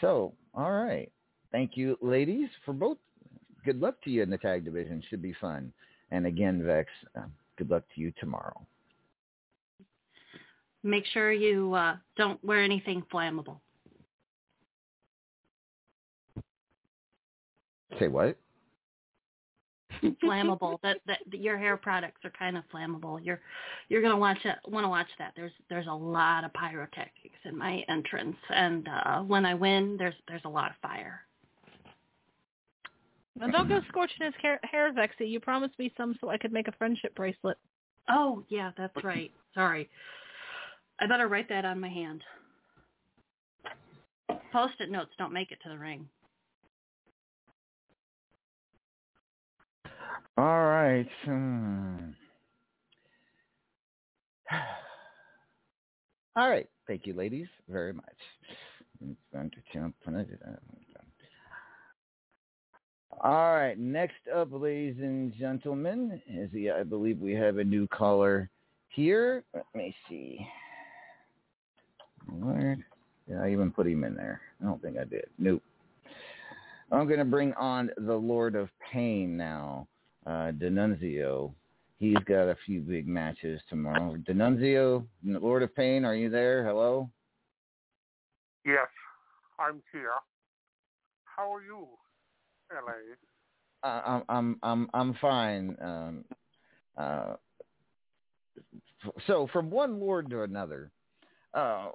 Speaker 2: so, all right. Thank you ladies for both. Good luck to you in the tag division. Should be fun. And again, Vex, uh, good luck to you tomorrow.
Speaker 13: Make sure you uh, don't wear anything flammable.
Speaker 2: Say what?
Speaker 13: flammable. [laughs] that, that that your hair products are kind of flammable. You're you're gonna watch it. Want to watch that? There's there's a lot of pyrotechnics in my entrance, and uh, when I win, there's there's a lot of fire.
Speaker 4: Now don't go scorching his hair, hair Vexy. You promised me some so I could make a friendship bracelet.
Speaker 13: Oh, yeah, that's right. Sorry. I better write that on my hand. Post-it notes don't make it to the ring.
Speaker 2: All right. Hmm. [sighs] All right. Thank you, ladies, very much. All right. Next up, ladies and gentlemen, is the I believe we have a new caller here. Let me see. Where did I even put him in there? I don't think I did. Nope. I'm going to bring on the Lord of Pain now, uh, Denunzio. He's got a few big matches tomorrow. Denunzio, Lord of Pain, are you there? Hello?
Speaker 14: Yes, I'm here. How are you, LA?
Speaker 2: Uh, I'm I'm I'm I'm fine. Um, uh, f- so from one lord to another, uh,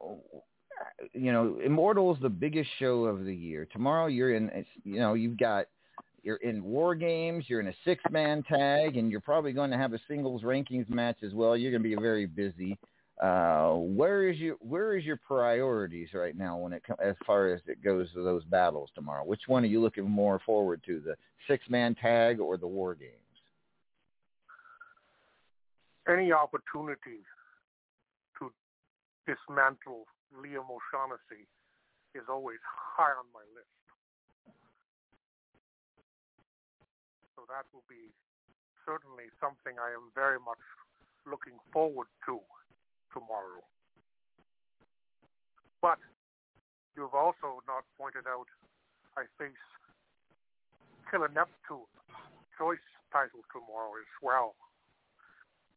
Speaker 2: you know, Immortal's the biggest show of the year. Tomorrow you're in, you know, you've got you're in War Games, you're in a six man tag, and you're probably going to have a singles rankings match as well. You're going to be very busy. Uh, where is your where is your priorities right now when it as far as it goes to those battles tomorrow? Which one are you looking more forward to, the six man tag or the War Games?
Speaker 14: Any opportunity dismantle Liam O'Shaughnessy is always high on my list. So that will be certainly something I am very much looking forward to tomorrow. But you've also not pointed out I face Killer Neptune choice title tomorrow as well.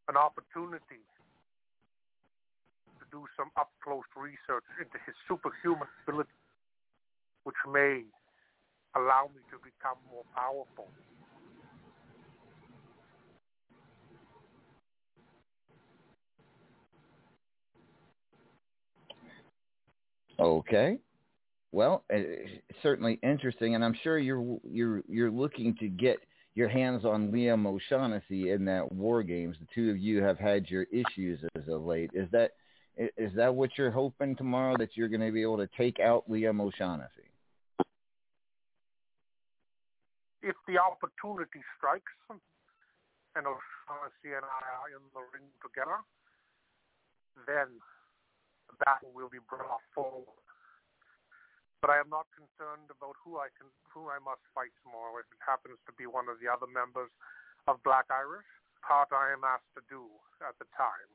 Speaker 14: An opportunity do some up close research into his superhuman ability, which may allow me to become more powerful.
Speaker 2: Okay. Well, uh, certainly interesting, and I'm sure you're you're you're looking to get your hands on Liam O'Shaughnessy in that War Games. The two of you have had your issues as of late. Is that is that what you're hoping tomorrow that you're going to be able to take out Liam O'Shaughnessy?
Speaker 14: If the opportunity strikes and O'Shaughnessy and I are in the ring together, then the battle will be brought forward. But I am not concerned about who I can who I must fight tomorrow. If it happens to be one of the other members of Black Irish, part I am asked to do at the time.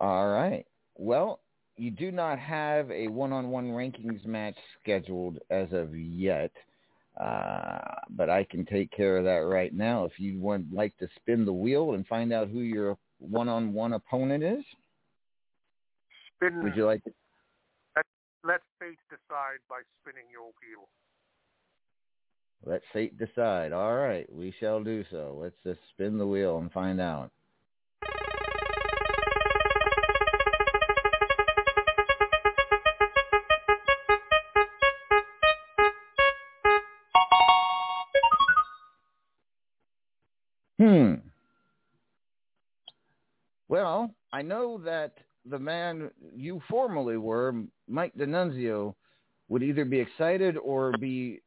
Speaker 2: All right. Well, you do not have a one-on-one rankings match scheduled as of yet, uh, but I can take care of that right now. If you would like to spin the wheel and find out who your one-on-one opponent is,
Speaker 14: Spin,
Speaker 2: would you like? To,
Speaker 14: let, let fate decide by spinning your wheel.
Speaker 2: let fate decide. All right, we shall do so. Let's just spin the wheel and find out. Well, I know that the man you formerly were, Mike D'Annunzio, would either be excited or be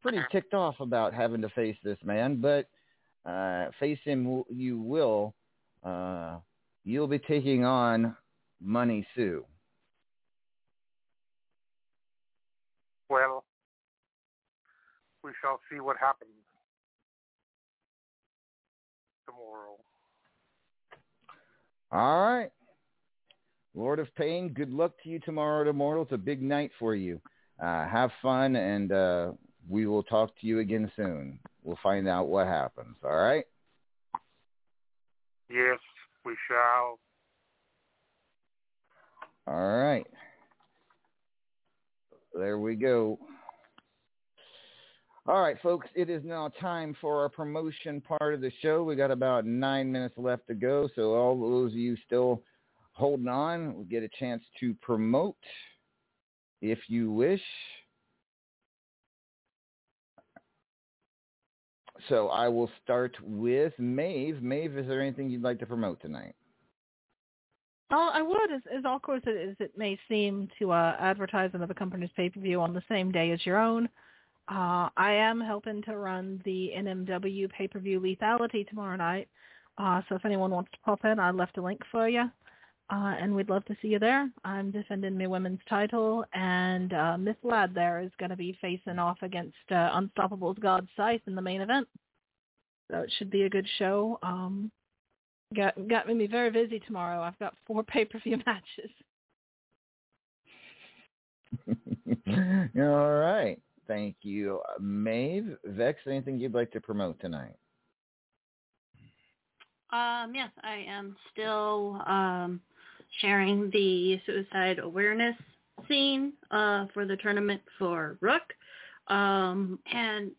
Speaker 2: pretty ticked off about having to face this man, but uh, face him you will. Uh, you'll be taking on Money Sue.
Speaker 14: Well, we shall see what happens tomorrow.
Speaker 2: All right. Lord of Pain, good luck to you tomorrow, Immortal. It's a big night for you. Uh, have fun, and uh, we will talk to you again soon. We'll find out what happens. All right?
Speaker 14: Yes, we shall.
Speaker 2: All right. There we go. All right, folks, it is now time for our promotion part of the show. We got about nine minutes left to go, so all those of you still holding on will get a chance to promote if you wish. so I will start with Maeve. Maeve, is there anything you'd like to promote tonight?
Speaker 4: Oh, I would, as, as awkward as it, may seem to uh, advertise another company's pay-per-view on the same day as your own. Uh, I am helping to run the NMW pay-per-view lethality tomorrow night. Uh, so if anyone wants to pop in, I left a link for you. Uh, and we'd love to see you there. I'm defending my women's title, and uh, Miss Ladd there is going to be facing off against uh, Unstoppable's God Scythe in the main event. So it should be a good show. Um, got got me very busy tomorrow. I've got four [laughs] pay-per-view matches. [laughs]
Speaker 2: All right. Thank you. Maeve, Vex, anything you'd like to promote tonight?
Speaker 13: Um, yes, I am still um, sharing the suicide awareness scene uh, for the tournament for Rook. Um, and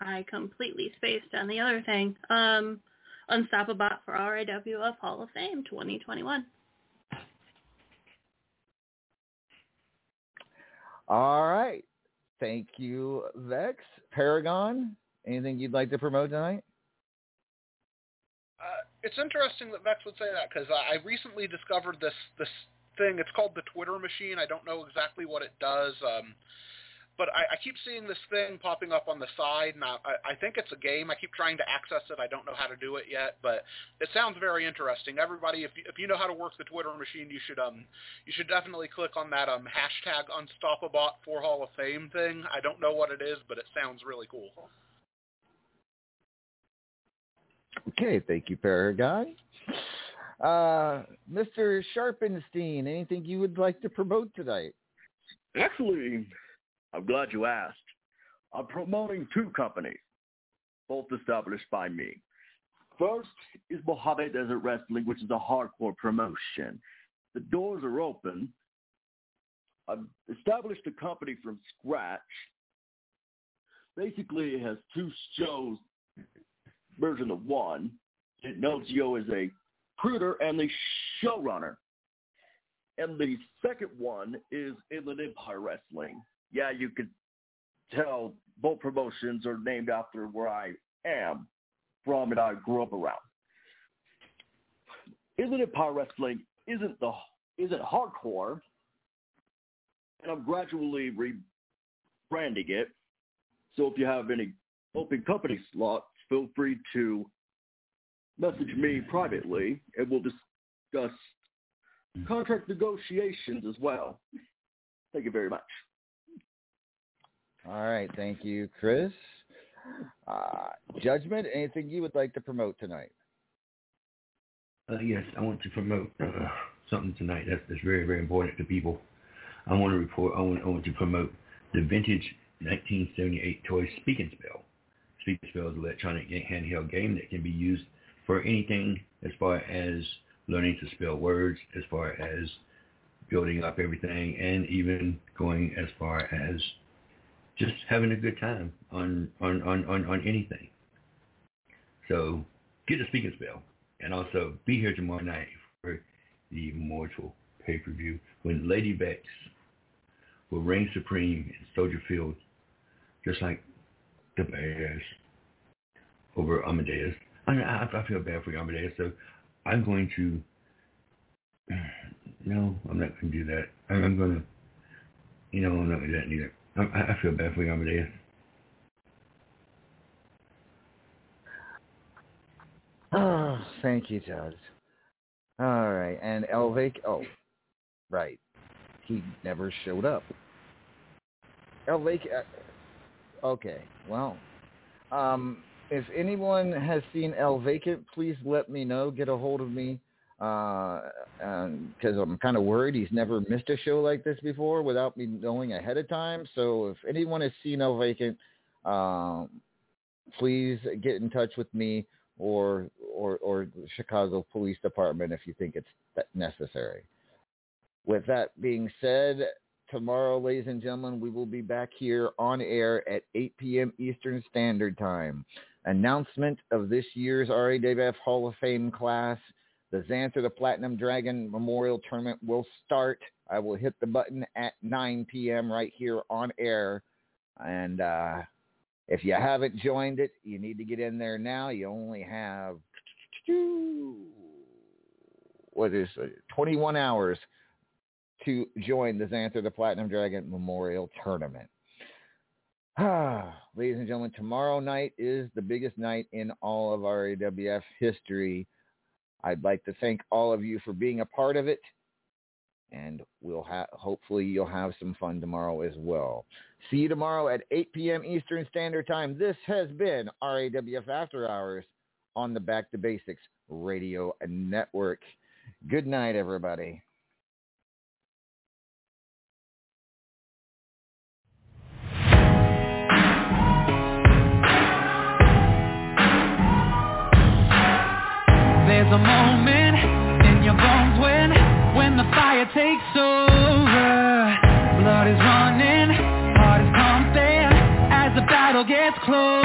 Speaker 13: I completely spaced on the other thing. Um, Unstoppable for RAWF Hall of Fame 2021.
Speaker 2: All right. Thank you, Vex. Paragon, anything you'd like to promote tonight?
Speaker 7: Uh, it's interesting that Vex would say that because I recently discovered this this thing. It's called the Twitter machine. I don't know exactly what it does. Um, but I, I keep seeing this thing popping up on the side, and I, I think it's a game. I keep trying to access it. I don't know how to do it yet, but it sounds very interesting. Everybody, if you, if you know how to work the Twitter machine, you should um you should definitely click on that um hashtag Unstoppabot for Hall of Fame thing. I don't know what it is, but it sounds really cool.
Speaker 2: Okay, thank you, Paragon. Uh, Mr. Sharpenstein, anything you would like to promote tonight?
Speaker 12: Actually, I'm glad you asked. I'm promoting two companies, both established by me. First is Mojave Desert Wrestling, which is a hardcore promotion. The doors are open. I've established a company from scratch. Basically, it has two shows, version of one. It knows Yo is a recruiter and the showrunner. And the second one is Inland Empire Wrestling yeah, you could tell both promotions are named after where I am from and I grew up around. Isn't it power wrestling? Isn't the isn't hardcore? And I'm gradually rebranding it. So if you have any open company slots, feel free to message me privately and we'll discuss contract negotiations as well. Thank you very much.
Speaker 2: All right, thank you, Chris. Uh, Judgment, anything you would like to promote tonight?
Speaker 10: Uh, yes, I want to promote uh, something tonight that's, that's very, very important to people. I want to report. I want, I want to promote the vintage 1978 toy Speak and Spell. Speak and Spell is an electronic handheld game that can be used for anything as far as learning to spell words, as far as building up everything, and even going as far as just having a good time on on on on, on anything. So get a Speak and Spell, and also be here tomorrow night for the Immortal pay-per-view when Lady Vex will reign supreme in Soldier Field, just like the Bears over Amadeus. I, I, I feel bad for Amadeus, so I'm going to. [sighs] No, I'm not going to do that. I'm, I'm going to. You know, I'm not going to do that either. I, I feel bad for you, Amadeus.
Speaker 2: Oh, thank you, Judge. All right, and Elvic. Oh, right. He never showed up. Elvic. Uh, okay, well, um, if anyone has seen El please let me know. Get a hold of me because uh, I'm kind of worried he's never missed a show like this before without me knowing ahead of time. So if anyone has seen El Vacant, um, please get in touch with me or or or the Chicago Police Department if you think it's necessary. With that being said, tomorrow, ladies and gentlemen, we will be back here on air at 8 p.m. Eastern Standard Time. Announcement of this year's RAWF Hall of Fame class – the Zanthur the Platinum Dragon Memorial Tournament will start. I will hit the button at 9 p.m. right here on air. And uh, If you haven't joined it, you need to get in there now. You only have what is it, 21 hours to join the Zanthur the Platinum Dragon Memorial Tournament. [sighs] Ladies and gentlemen, tomorrow night is the biggest night in all of RAWF history. I'd like to thank all of you for being a part of it, and we'll ha- hopefully you'll have some fun tomorrow as well. See you tomorrow at 8 p.m. Eastern Standard Time. This has been RAWF After Hours on the Back to Basics Radio Network. Good night, everybody.
Speaker 1: A moment in your bones when, when the fire takes over. Blood is running, heart is pumping as the battle gets closer.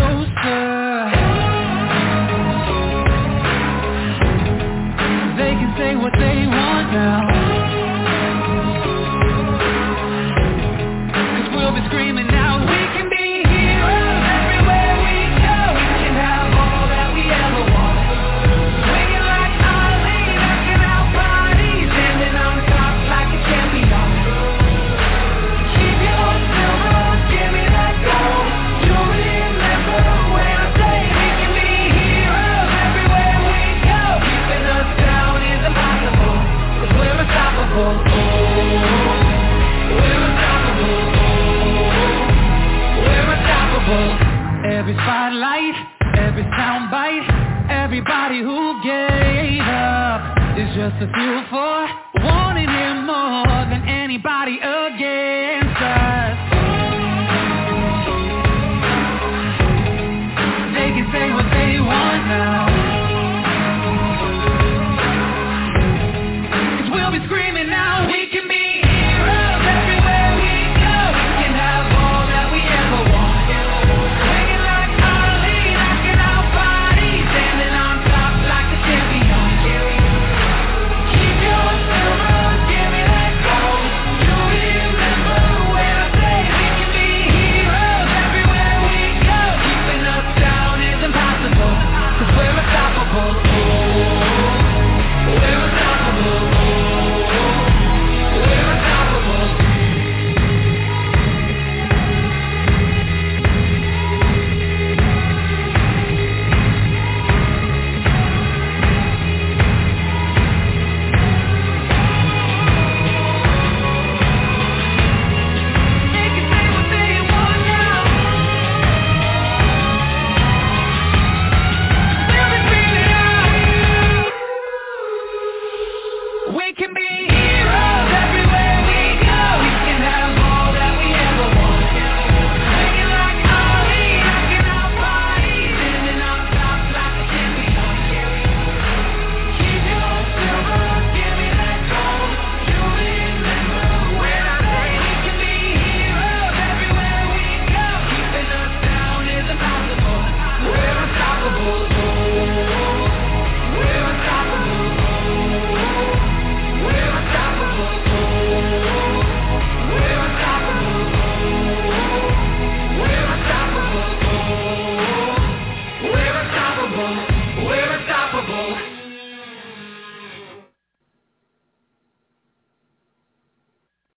Speaker 1: Everybody who gave up is just a fuel for wanting him more than anybody against